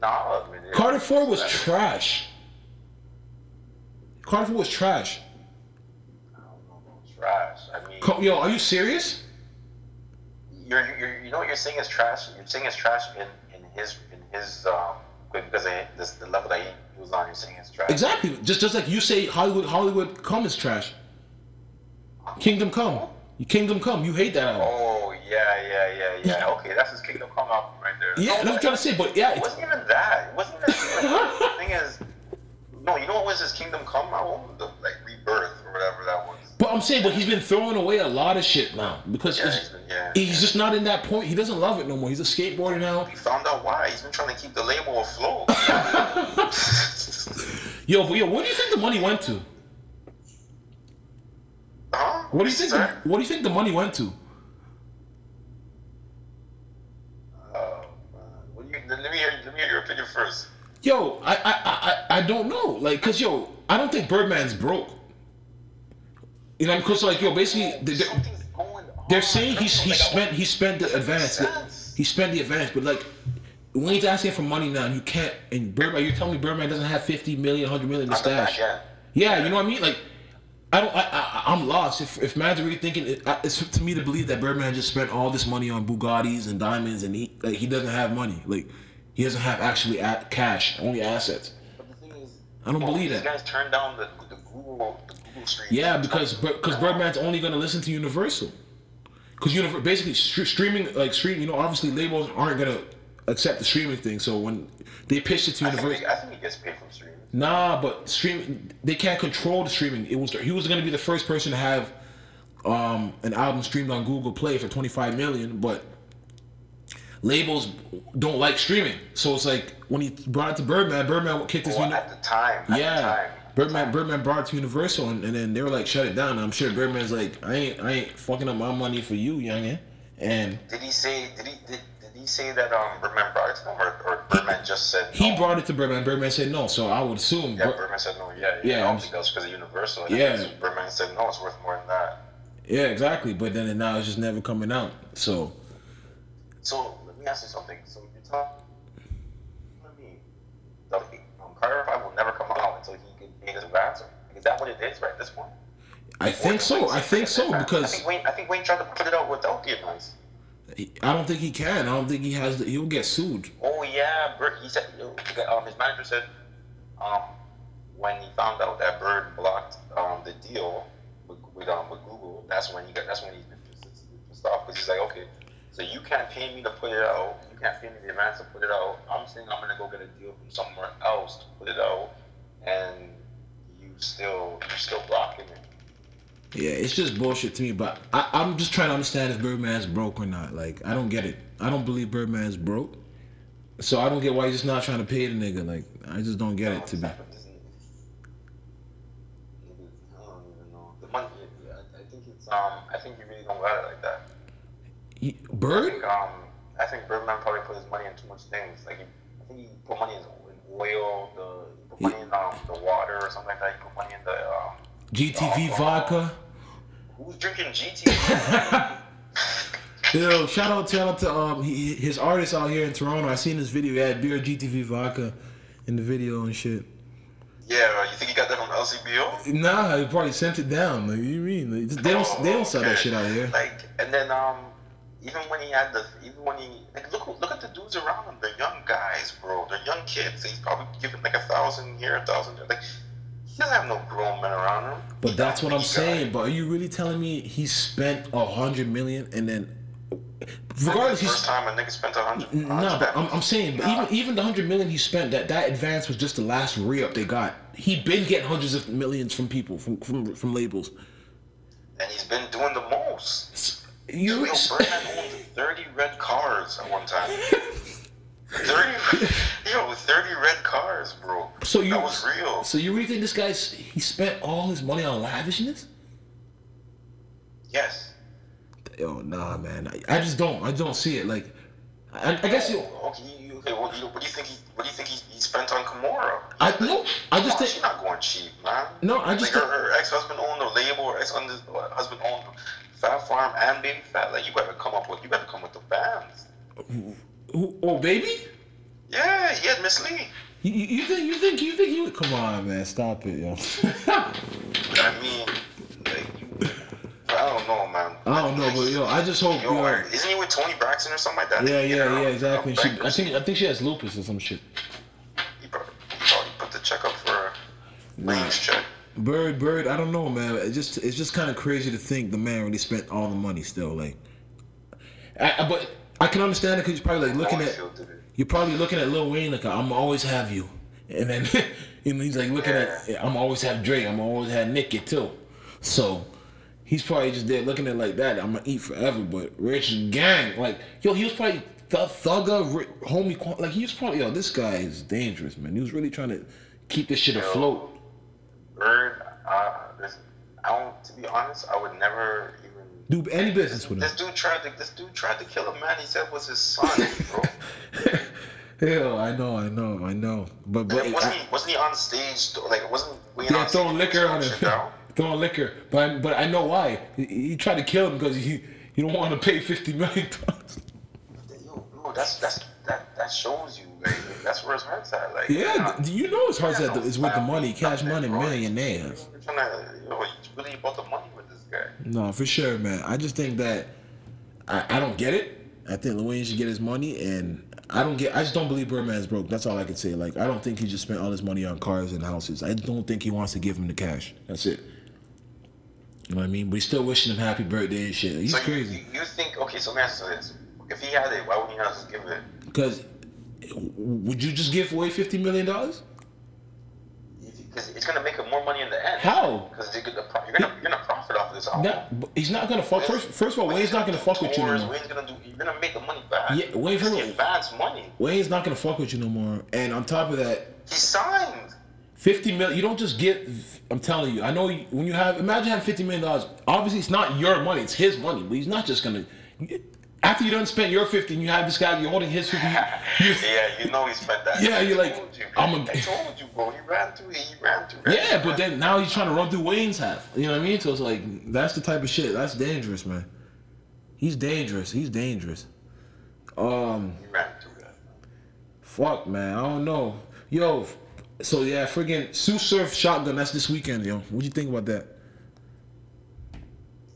Nah, I mean, it- Carter Four was trash. Carter Four was trash. I don't know about trash. I mean, Yo, are you serious? you're, you're you know what you're saying is trash. You're saying it's trash in, in his in his um because of this the level that he was on. You're saying it's trash. Exactly. Just just like you say, Hollywood Hollywood Come is trash. Kingdom Come. Kingdom Come. You hate that album. Oh yeah, yeah, yeah, yeah. Okay, that's his Kingdom Come album right there. Yeah, No, that's what I'm trying to say. But yeah, It wasn't even that. It wasn't even the thing is, no, you know what was his Kingdom Come album? The like Rebirth or whatever that was. But I'm saying, but he's been throwing away a lot of shit now because Yeah, he's yeah. he's just not in that point. He doesn't love it no more. He's a skateboarder now. He found out why. He's been trying to keep the label afloat. Yo, but yo, what do you think the money went to? huh? What do you think? The, what do you think the money went to? Oh, man. What do you, let me hear. Let me hear your opinion first. Yo, I I I, I I don't know. Like, cause yo, I don't think Birdman's broke. You know, because like yo, basically, they- they- Something's going on. they're saying he's he spent he spent the advance. He spent the advance, but like. Wayne's asking for money now. You can't. And Birdman, you're telling me Birdman doesn't have 50 million, 100 million the stash. Yeah, you know what I mean. Like, I don't. I, I I'm lost. If if man's really thinking, it, it's to me to believe that Birdman just spent all this money on Bugattis and diamonds, and he like he doesn't have money. Like, he doesn't have actually at cash, only assets. But the thing is, I don't believe these that. guys turned down the, the Google the Google stream. Yeah, because because Birdman's only gonna listen to Universal. Because Univer- basically stre- streaming like stream, you know, obviously labels aren't gonna accept the streaming thing. So when they pitched it to Universal, I think he gets paid from streaming. Nah, but streaming they can't control the streaming. It was he was gonna be the first person to have um, an album streamed on Google Play for 25 million, but labels don't like streaming. So it's like when he brought it to Birdman, Birdman kicked his Well, uni- at the time. At yeah. The time, Birdman Birdman brought it to Universal and, and then they were like shut it down. And I'm sure Birdman's like I ain't I ain't fucking up my money for you, youngin. And Did he say? Did he? Did, did he say that um Birdman brought it to him, or, or Birdman just said he brought it to Birdman. Birdman said no, so I would assume. Yeah, Bir- Birdman said no. Yeah, Yeah, yeah. I don't think that was because of Universal. Yeah. Yeah. Birdman said no. It's worth more than that. yeah, exactly. But then and now it's just never coming out. So. So let me ask you something. So you're telling me the um, Carter Five will never come out until he can pay his advance? Is that what it is right at this point? I think so. I think so because I think Wayne. I think Wayne tried to put it out without the advance. I don't think he can. I don't think he has. The, he'll get sued. Oh yeah, Bird. He said um, his manager said um, when he found out that Bird blocked um, the deal with with, um, with Google, that's when he got. That's when he's been pissed, off because he's like, okay, so you can't pay me to put it out. You can't pay me the advance to put it out. I'm saying I'm gonna go get a deal from somewhere else to put it out, and still you're still blocking it. Yeah, it's just bullshit to me. But I, I'm just trying to understand if Birdman's broke or not. Like I don't get it. I don't believe Birdman's broke. So I don't get why he's just not trying to pay the nigga. Like I just don't get it to be. I don't even know. The money, I think it's um. I think you really don't got it like that. He- I Bird? think um. I think Birdman probably put his money in too much things. Like he, I think he put money in in oil, the in um the water or something like that. He put money in the um. GTV Oh, vodka. Who's drinking GT? Yo, shout out, shout out to um he, his artist out here in Toronto. I seen this video. He had beer GTV vodka in the video and shit. Yeah, you think he got that from LCBO? Nah, he probably sent it down. Like, what do you mean? Like, they don't they don't sell that shit out here. Like, and then um, even when he had the, even when he, like, look, look at the dudes around him. They're young guys, bro. They're young kids. He's probably given like a thousand here, a thousand there. Like, he doesn't have no grown men around him. But that's what I'm got- saying. But are you really telling me he spent a hundred million and then, regardless, First he's time a nigga spent a hundred. no. But I'm, I'm saying, but Nah. even even the hundred million he spent, that that advance was just the last re up they got. He been getting hundreds of millions from people from from from labels. and he's been doing the most. You Yo, Birdman owned 30 red cars at one time. 30, yo, 30 red cars, bro. so you that was real. So you really think this guy's he spent all his money on lavishness? yes. Yo, nah, man. I, I just don't. I don't see it. Like, I, I guess you. Oh, okay, you, okay. What, you, what do you think? He, what do you think he, he spent on Kimora? I no. I just think. she's not going cheap, man. No, I just like think- her, her ex-husband owned the label. Her ex-husband owned Phat Farm and Baby Phat. Like you better come up with. You better come with the bands. Who, oh, baby. Yeah, he had Miss Lee. You, you you think you think you think you? Come on, man. Stop it, yo. I mean, like, you, I don't know, man. I don't know, but yo, I just hope. Yo, Yo, isn't he with Toni Braxton or something like that? yeah, yeah, yeah, exactly. She, I think I think she has lupus or some shit. He probably, he probably put the check up for a range check. Bird, Bird, I don't know, man. It just it's just kind of crazy to think the man really spent all the money still. Like, I, I- but I can understand it because you're probably like looking at Holyfield did it. you're probably looking at Lil Wayne like I'm always have you, and then you know he's like looking at I'm always have Dre, I'm always have Nicki too. So he's probably just there looking at it like that. I'm gonna eat forever, but Rich Gang, like yo, he was probably th- thugger, homie, like he was probably yo. This guy is dangerous, man. He was really trying to keep this shit afloat. Bird, uh, this, I don't. To be honest, I would never even. Do any business with him. This dude tried to. This dude tried to kill a man. He said was his son, bro. Hell, I know, I know, I know. But but And wasn't I- he? Wasn't he on stage? Like, wasn't we yeah, throwing liquor on him, throwing liquor. But I, but I know why. He, he tried to kill him because he he don't want to pay fifty million dollars. Yo, no, that's that's that that shows you. Like, that's where his heart's at. Like, Yeah, nah, d- you know his heart's at is with the money, cash money, bro. millionaires. We're trying to, really about the money with this guy. No, for sure, man. I just think that I, I don't get it. I think Lil should get his money, and I don't get. I just don't believe Birdman's broke. That's all I can say. Like I don't think he just spent all his money on cars and houses. I don't think he wants to give him the cash. That's it. You know what I mean? He's still wishing him happy birthday and shit. He's so crazy. You, you think? Okay, so let me ask you this: If he had it, why wouldn't he not just give it? Because would you just give away fifty million dollars? Because it's gonna make him more money in the end. How? Because you're gonna you're gonna you're gonna profit off of this album. No, he's not gonna fuck. First, first of all, Wayne's not gonna fuck with you no more. Wayne's gonna do. You're gonna make the money back. Yeah, Wayne for advance money. Wayne's not gonna fuck with you no more. And on top of that, He signed. fifty million. You don't just get. I'm telling you. I know you, when you have. Imagine having fifty million dollars. Obviously, it's not your money. It's his money. But he's not just gonna. After you done spent your fifty, and you have this guy. You're holding his fifty. You, you, Yeah, you know he spent that. Yeah, you're like, you, I'm a- I told you, bro. He ran through. it. He ran through. it. yeah, but then now he's trying to run through Wayne's half. You know what I mean? So it's like that's the type of shit. That's dangerous, man. He's dangerous. He's dangerous. Um. he ran through that. Fuck, man. I don't know. Yo, so yeah, friggin' Suge Surf Shotgun. That's this weekend, yo. What do you think about that?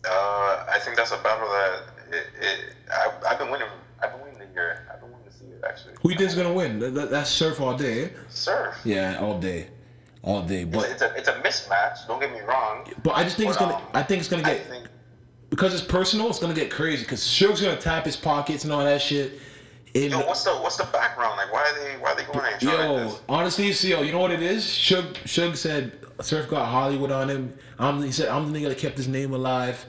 Uh, I think that's a battle that it, it I, I've been winning. I've been winning the year. I've been winning to see it actually. Who you think's gonna win? That, that- that's Surf all day. eh? Surf. Yeah, all day, all day. It's, But it's a it's a mismatch. Don't get me wrong. but I just think it's gonna. um, I think it's gonna I get think because it's personal. It's gonna get crazy because Suge's gonna tap his pockets and all that shit. Yo, what's the what's the background? Like, why are they why are they going at like Yo, honestly, yo, you know what it is? Suge, Suge said Surf got Hollywood on him. I'm, he said I'm the nigga that kept his name alive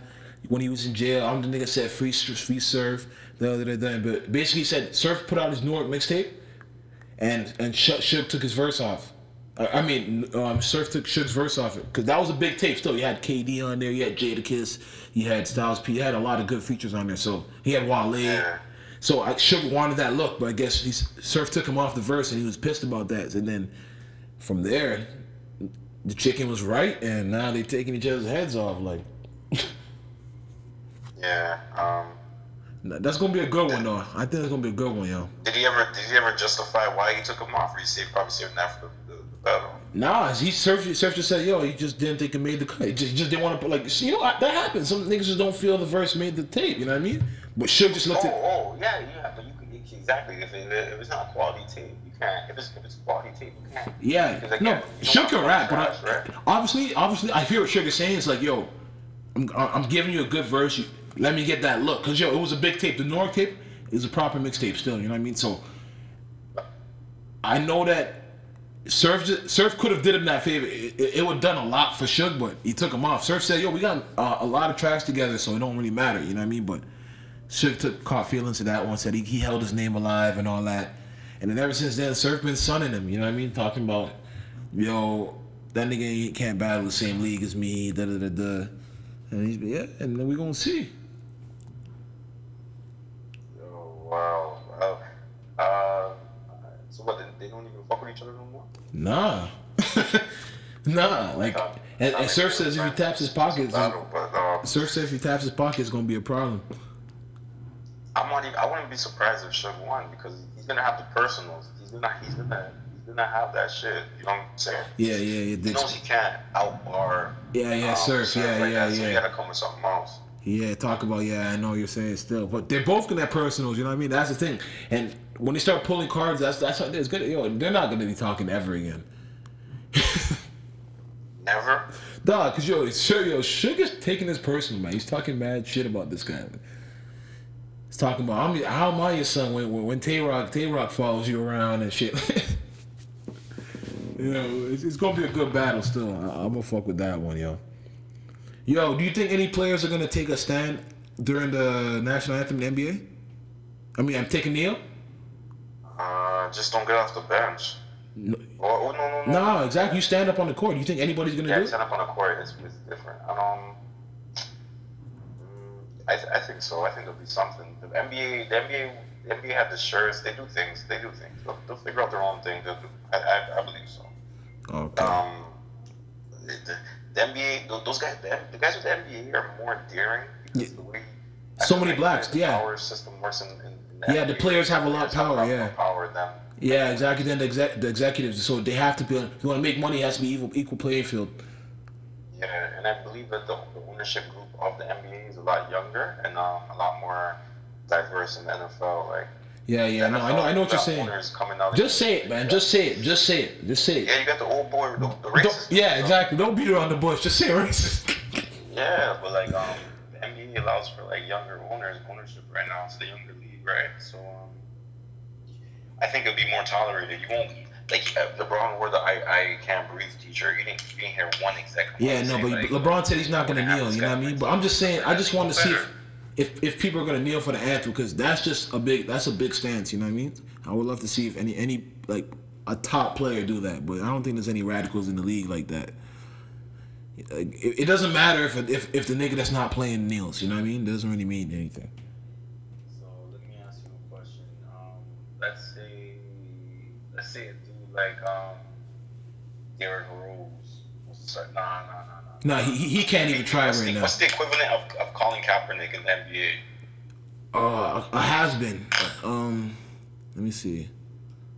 when he was in jail. I'm the nigga said free, free Surf. Da, da, da, da. But basically, he said Surf put out his New York mixtape, and and Suge took his verse off. I mean, um, Surf took Suge's verse off it because that was a big tape. Still, you had KD on there, you had Jadakiss, you had Styles P, you had a lot of good features on there. So he had Wale. Yeah. So I Suge wanted that look, but I guess he's, Surf took him off the verse, and he was pissed about that. And then from there, the chicken was right, and now they're taking each other's heads off. Like, Yeah. Um. That's gonna be a good one though. I think it's gonna be a good one, yo. Did he ever? Did he ever justify why he took him off? Or he saved probably saving that for the, the, the battle? Nah, he surf surf just said, yo, he just didn't think it made the cut. He just, just didn't want to put like you know that happens. Some niggas just don't feel the verse made the tape. You know what I mean? But Suge just looked Oh, at. oh, yeah, yeah. But you could exactly if, it, if it's not quality tape, you can't. If it's if it's quality tape, you can't. Yeah, again, no, Suge can rap, but I, right? obviously, obviously, I hear what Suge is saying. It's like, yo, I'm, I'm giving you a good verse. You, let me get that look, cause yo, it was a big tape. The North tape is a proper mixtape still. You know what I mean? So, I know that Surf Surf could have did him that favor. It, it, it would have done a lot for Suge, but he took him off. Surf said, yo, we got uh, a lot of tracks together, so it don't really matter. You know what I mean? But Suge took caught feelings to that one, said he, he held his name alive and all that. And then ever since then, Surf been sunning him, you know what I mean? Talking about, yo, that nigga can't battle the same league as me, da da da da. And he's yeah, and then we gonna see. Oh wow. Wow. Uh, so what? They, they don't even fuck with each other no more. Nah. nah, like and, and Surf says if he taps his pockets, Battle, but um, Surf says if he taps his pockets, it's gonna be a problem. I'm not even. I wouldn't be surprised if Suge won because he's gonna have the personals. He's gonna. He's gonna. He's gonna have that shit. You know what I'm saying? Yeah, yeah, yeah. He knows he can't outbar. Yeah, yeah, um, Surf, yeah, like yeah, that, So yeah. you gotta come with something else. Yeah, talk about yeah. I know you're saying still, but they're both gonna have personals. You know what I mean? That's the thing. And when they start pulling cards, that's that's how it's good. Yo, they're not gonna be talking ever again. Never. Dog, cause yo, sure, yo, Sugar's taking this personal, man. He's talking mad shit about this guy. He's talking about I'm, how am I your son when when, when Tay Roc Tay Roc follows you around and shit. you know, it's, it's gonna be a good battle still. I, I'm gonna fuck with that one, yo. Yo, do you think any players are gonna take a stand during the national anthem in the NBA? I mean, I'm taking Neil. Uh, just don't get off the bench. No, Oh, oh, no, no, no. no, exactly. You stand up on the court. Do you think anybody's gonna Yeah, do it? stand up on the court is, is different. Um, I, th- I think so. I think there'll be something. The NBA, the NBA, the NBA have the shirts. They do things. They do things. They'll, they'll figure out their own thing. I, I, I believe so. Okay. Um, the, the, the NBA, those guys, the, the guys with the NBA are more daring because Yeah. the way So many like blacks, The yeah. power system works in, in, in Yeah, the players have a lot of have power, yeah. power than Yeah, exactly. Then the, exec, the executives, so they have to be. You want to make money, it has to be equal, equal playing field. Yeah, and I believe that the, the ownership group of the NBA is a lot younger and um, a lot more diverse in the NFL. Like, Yeah, yeah. No, I know, I know what you're saying. owners coming out Just say it, man. Just say it. Just say it. Just say it. yeah, you got the old boy, the, the Don't, racist. yeah, you know? exactly. Don't beat around the bush. Just say racist. Yeah, but like um, the NBA allows for like younger owners ownership right now. It's the younger league, right? So um, I think it'll be more tolerated. You won't like uh, LeBron wore the I, I can't breathe teacher. You didn't you didn't hear one exec. Yeah, no, but like, LeBron said he's not gonna kneel. You know what I mean? But I'm just saying. I just want to see better." if, if if people are gonna kneel for the anthem because that's just a big that's a big stance. You know what I mean? I would love to see if any any like a top player do that, but I don't think there's any radicals in the league like that. Like, It, it doesn't matter if, if if the nigga that's not playing kneels. You know what I mean? It doesn't really mean anything. So let me ask you a question. Um, let's say, let's say a dude like um, Derrick Rose. Nah, nah, nah. No, he he- can't even try what's right the, now. What's the equivalent of, of Colin Kaepernick in the NBA? Uh, a has been. Um, let me see.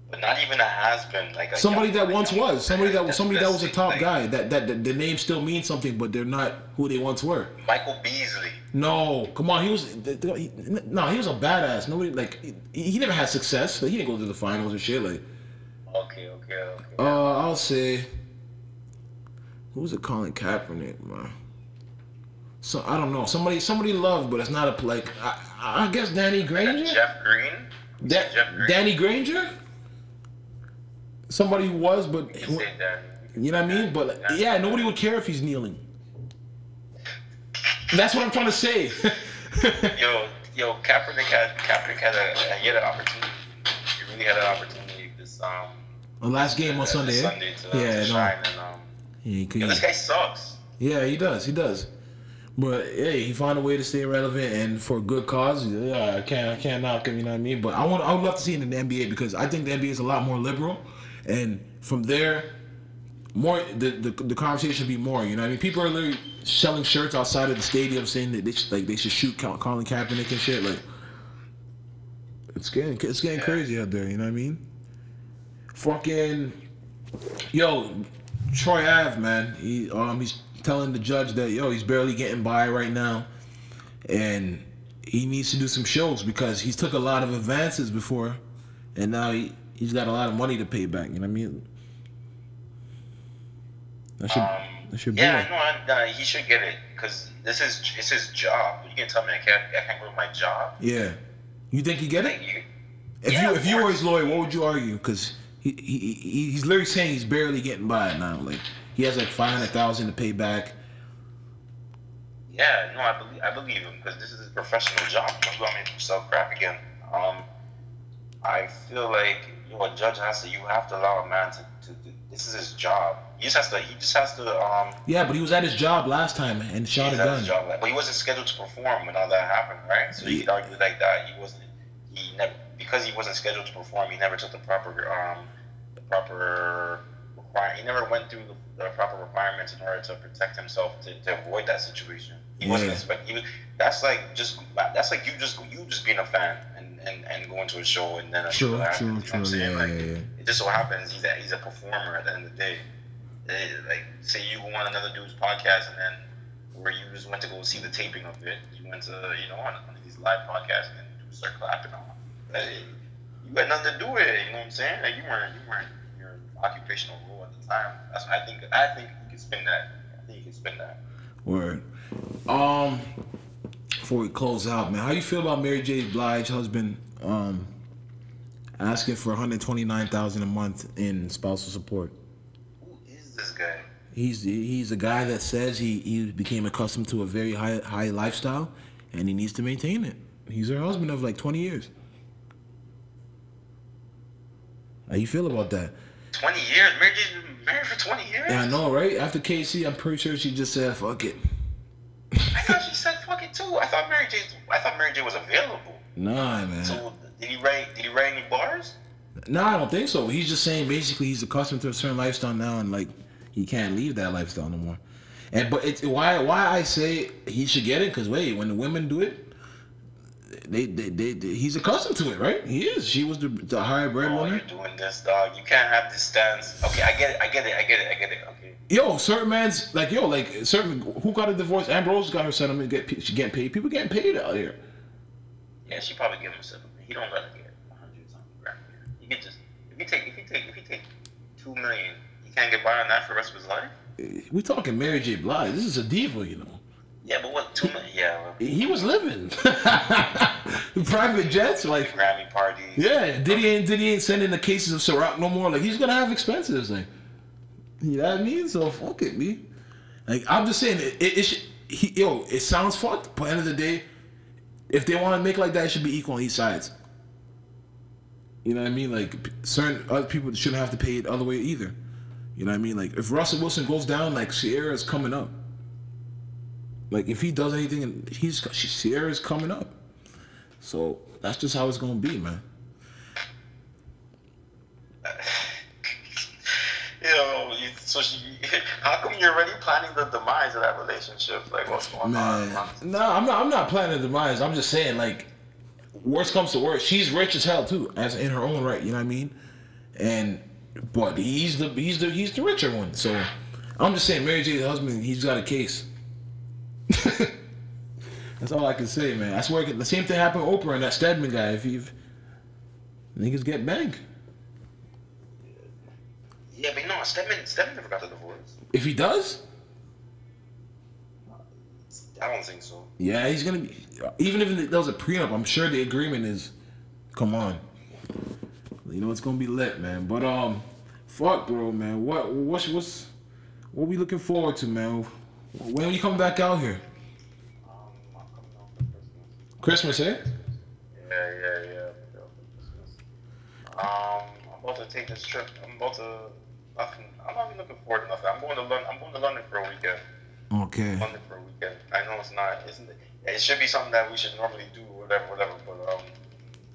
But not even a has been like a Somebody young- that once young- was somebody that was somebody that was a like, top guy. That that the, the name still means something, but they're not who they once were. Michael Beasley. No, come on, he was he, no, he was a badass. Nobody like he, he never had success. Like, he didn't go to the finals or shit. Like, Okay, okay, okay. uh, I'll say, who's it? Colin Kaepernick, man. So I don't know. Somebody somebody loved, but it's not a like. I, I guess Danny Granger. Jeff Green. Jeff Green. Danny Granger. Somebody who was, but You. You know what I mean? But like, yeah, nobody would care if he's kneeling. That's what I'm trying to say. Yo, yo, Kaepernick had Kaepernick had a he had an opportunity. He really had an opportunity this um the last game on Sunday. eh? Sunday to, yeah, to no. and um. He could- Yo, this guy sucks. yeah, he does. He does. But hey, he found a way to stay relevant and for a good cause. Yeah, I can't, I can't knock him. You know what I mean? But I want, I would love to see it in the NBA because I think the NBA is a lot more liberal, and from there, more the the, the conversation should be more. You know what I mean? People are literally selling shirts outside of the stadium saying that they should, like they should shoot Col- Colin Kaepernick and shit. Like, It's getting it's getting crazy out there. You know what I mean? Fucking yo, Troy Ave, man. He um he's telling the judge that yo he's barely getting by right now, and he needs to do some shows because he's took a lot of advances before, and now he he's got a lot of money to pay back. You know what I mean? That should Um, that should yeah, be. no, I, no, he should get it because this is it's his job. You can tell me I can't I can't do my job. Yeah. You think he get it? You, If Yeah, you if you were his lawyer, what would you argue? Because he, he, he he's literally saying he's barely getting by now. Like he has like five hundred thousand to pay back. yeah, no, I believe I believe him because this is his professional job. Don't to sell crap again. Um, I feel like you know a judge has to you have to allow a man to, to, to this is his job. He just has to he just has to um Yeah, but he was at his job last time and shot a he's at his gun. job, but he wasn't scheduled to perform when all that happened, right? So you could argue like that he wasn't he never because he wasn't scheduled to perform. He never took the proper um the proper require. He never went through the, the proper requirements in order to protect himself to, to avoid that situation. He wasn't Yeah. expect. He was. That's like just. That's like you just you just being a fan and, and, and going to a show and then a show True, happens. true, you know what I'm saying? Yeah, like, yeah. It just so happens he's a, he's a performer at the end of the day. Eh, like say you go on another dude's podcast and then where you just went to go see the taping of it, you went to you know on one of these live podcasts and then dudes start clapping on. You got nothing to do with it. You know what I'm saying? Like you weren't you weren't in your occupational role at the time. That's what I think I think you can spin that. I think you can spin that. Word. Um, before we close out, man, how you feel about Mary J. Blige husband um asking for one hundred twenty nine thousand a month in spousal support? Who is this guy? He's he's a guy that says he, he became accustomed to a very high high lifestyle, and he needs to maintain it. He's her husband of like twenty years. How you feel about that? Twenty years? Mary J's been married for twenty years? Yeah, I know, right? After K-Ci, I'm pretty sure she just said, "Fuck it." I thought she said fuck it too. I thought Mary J I thought Mary J was available. Nah, man. So did he write did he write any bars? Nah, I don't think so. He's just saying basically he's accustomed to a certain lifestyle now, and like he can't leave that lifestyle no more. And but it's why why I say he should get it because wait, when the women do it, they, they, they, they he's accustomed to it, right? He is. She was the the higher Oh, breadwinner. you're doing this, dog. You can't have this stance. Okay, I get it. I get it. I get it. I get it. Okay. Yo, certain man's like yo, like certain who got a divorce. Amber Rose got her settlement. Get she getting paid. People getting paid out here. Yeah, she probably give him seven. He don't gotta get a hundred something grand. He could just if he take if you take if you take two million, he can't get by on that for the rest of his life. We talking Mary J. Blige. This is a diva, you know. Yeah, but what Too much? Yeah, He was living private jets, like Grammy parties. Yeah, Diddy ain't Diddy ain't sending the cases of Ciroc no more. Like he's gonna have expenses, like you know what I mean. So fuck it, me. Like I'm just saying, it, it, it should, he, yo, it sounds fucked, but end of the day, if they want to make like that, it should be equal on each sides. You know what I mean? Like certain other people shouldn't have to pay it other way either. You know what I mean? Like if Russell Wilson goes down, like Ciara's coming up. Like if he does anything, and he's Ciara's coming up. So that's just how it's gonna be, man. You know, you- so she. How come you're already planning the demise of that relationship? Like, what's going Man, on? no, I'm not. I'm not planning the demise. I'm just saying, like, worst comes to worst, she's rich as hell too, as in her own right. You know what I mean? And but he's the he's the he's the richer one. So I'm just saying, Mary J's husband, he's got a case. That's all I can say, man. I swear, the same thing happened with Oprah and that Stedman guy. If you niggas get banged, Yeah, but no, Stedman, Stedman never got the divorce. if he does, I don't think so. Yeah, he's gonna be. Even if there was a prenup, I'm sure the agreement is. Come on. You know it's gonna be lit, man. But um, fuck, bro, man. What what's what's what we looking forward to, man? When are you coming back out here? Um, I'm coming home for Christmas. Christmas, eh? Yeah, yeah, yeah. I'm going for Christmas. Um, I'm about to take this trip. I'm about to. Nothing. I'm not even looking forward to nothing. I'm going to London. I'm going to London for a weekend. Okay. London for a weekend. I know it's not. It's, it It should be something that we should normally do, whatever, whatever. But um.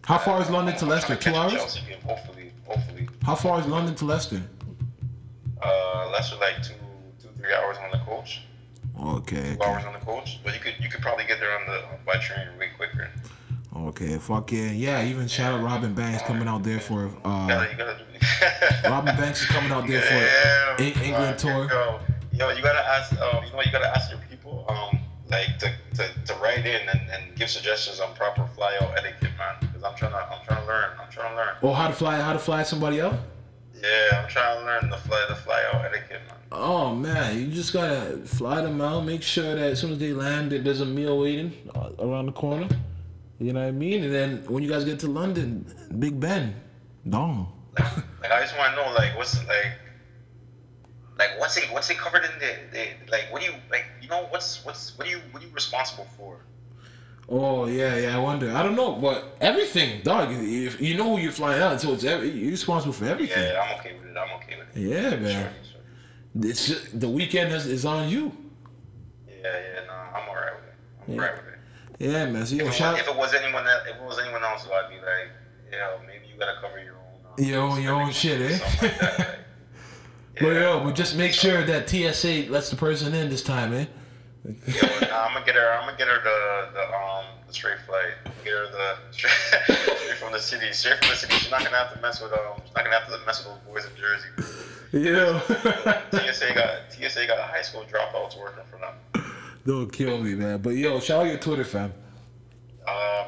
How far is London to Leicester? Two hours? Chelsea hopefully, hopefully. How far is London to Leicester? Uh, Leicester like two, two, three hours on the coach. Okay. Two hours on the coach, but you could you could probably get there on the by train way quicker. Okay. Okay, fuck yeah, yeah. Even shout out Robin Banks coming out there for uh, gotta, you gotta do Robin Banks is coming out there for Yeah, En- England tour. Yo, yo, you gotta ask. Um, you know, you gotta ask your people. Um, like to, to, to write in and, and give suggestions on proper flyout etiquette, man. Because I'm trying to I'm trying to learn. I'm trying to learn. Oh, how to fly? How to fly somebody out? Yeah, I'm trying to learn the fly the fly out etiquette, man. Oh man, you just gotta fly them out. Make sure that as soon as they land, that there's a meal waiting uh, around the corner. You know what I mean? And then when you guys get to London, Big Ben, dong. Like, like I just want to know, like, what's like, like what's it what's it covered in the, the like what do you like you know what's what's what are you what are you responsible for? Oh yeah, yeah. I wonder. I don't know, but everything, dog. If you know who you're flying out, so it's every, you're responsible for everything. Yeah, I'm okay with it. I'm okay with it. Yeah, man. sure. It's just, the weekend is, is on you. Yeah, yeah, no, I'm alright with it. I'm Yeah. alright with it. Yeah, man. So yo, If it, shout was, if it was anyone that if it was anyone else, I'd be like, yeah, maybe you gotta cover your own. Uh, Your own- your own shit, eh? Like that, like, But yeah. yo, but just make sure that TSA lets the person in this time, eh? Yo, nah, I'm gonna get her. I'm gonna get her the the um the straight flight. Get her the straight, straight from the city. Straight from the city. She's not gonna have to mess with um. She's not gonna have to mess with those boys in Jersey. Yeah. TSA got TSA got high school dropouts working for them. Don't kill me, man. But yo, shout out your Twitter, fam. Um,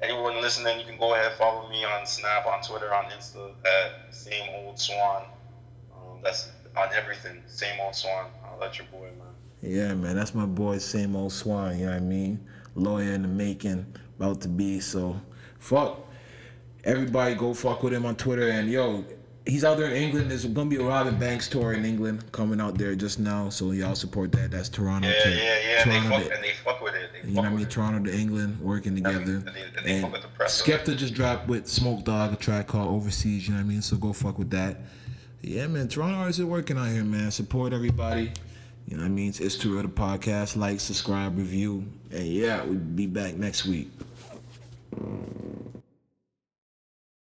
anyone listening, you can go ahead and follow me on Snap, on Twitter, on Insta at same old Swan. Um, that's on everything. Same old Swan. I'll let your boy, man. Yeah, man. That's my boy, same old Swan. You know what I mean? Lawyer in the making, about to be. So, fuck. Everybody go fuck with him on Twitter. And yo, he's out there in England. There's gonna be a Robin Banks tour in England coming out there just now. So y'all support that. That's Toronto Yeah, to yeah, yeah. They Toronto fuck, to and they fuck with it. They You know what I mean? Toronto to England working together. and they- they And fuck with the press. Skepta just dropped with Smoke Dawg a track called Overseas. You know what I mean? So go fuck with that. Yeah, man. Toronto artists are working out here, man. Support everybody. You know what I mean? It's Too Real the podcast. Like, subscribe, review, and yeah, we'll be back next week.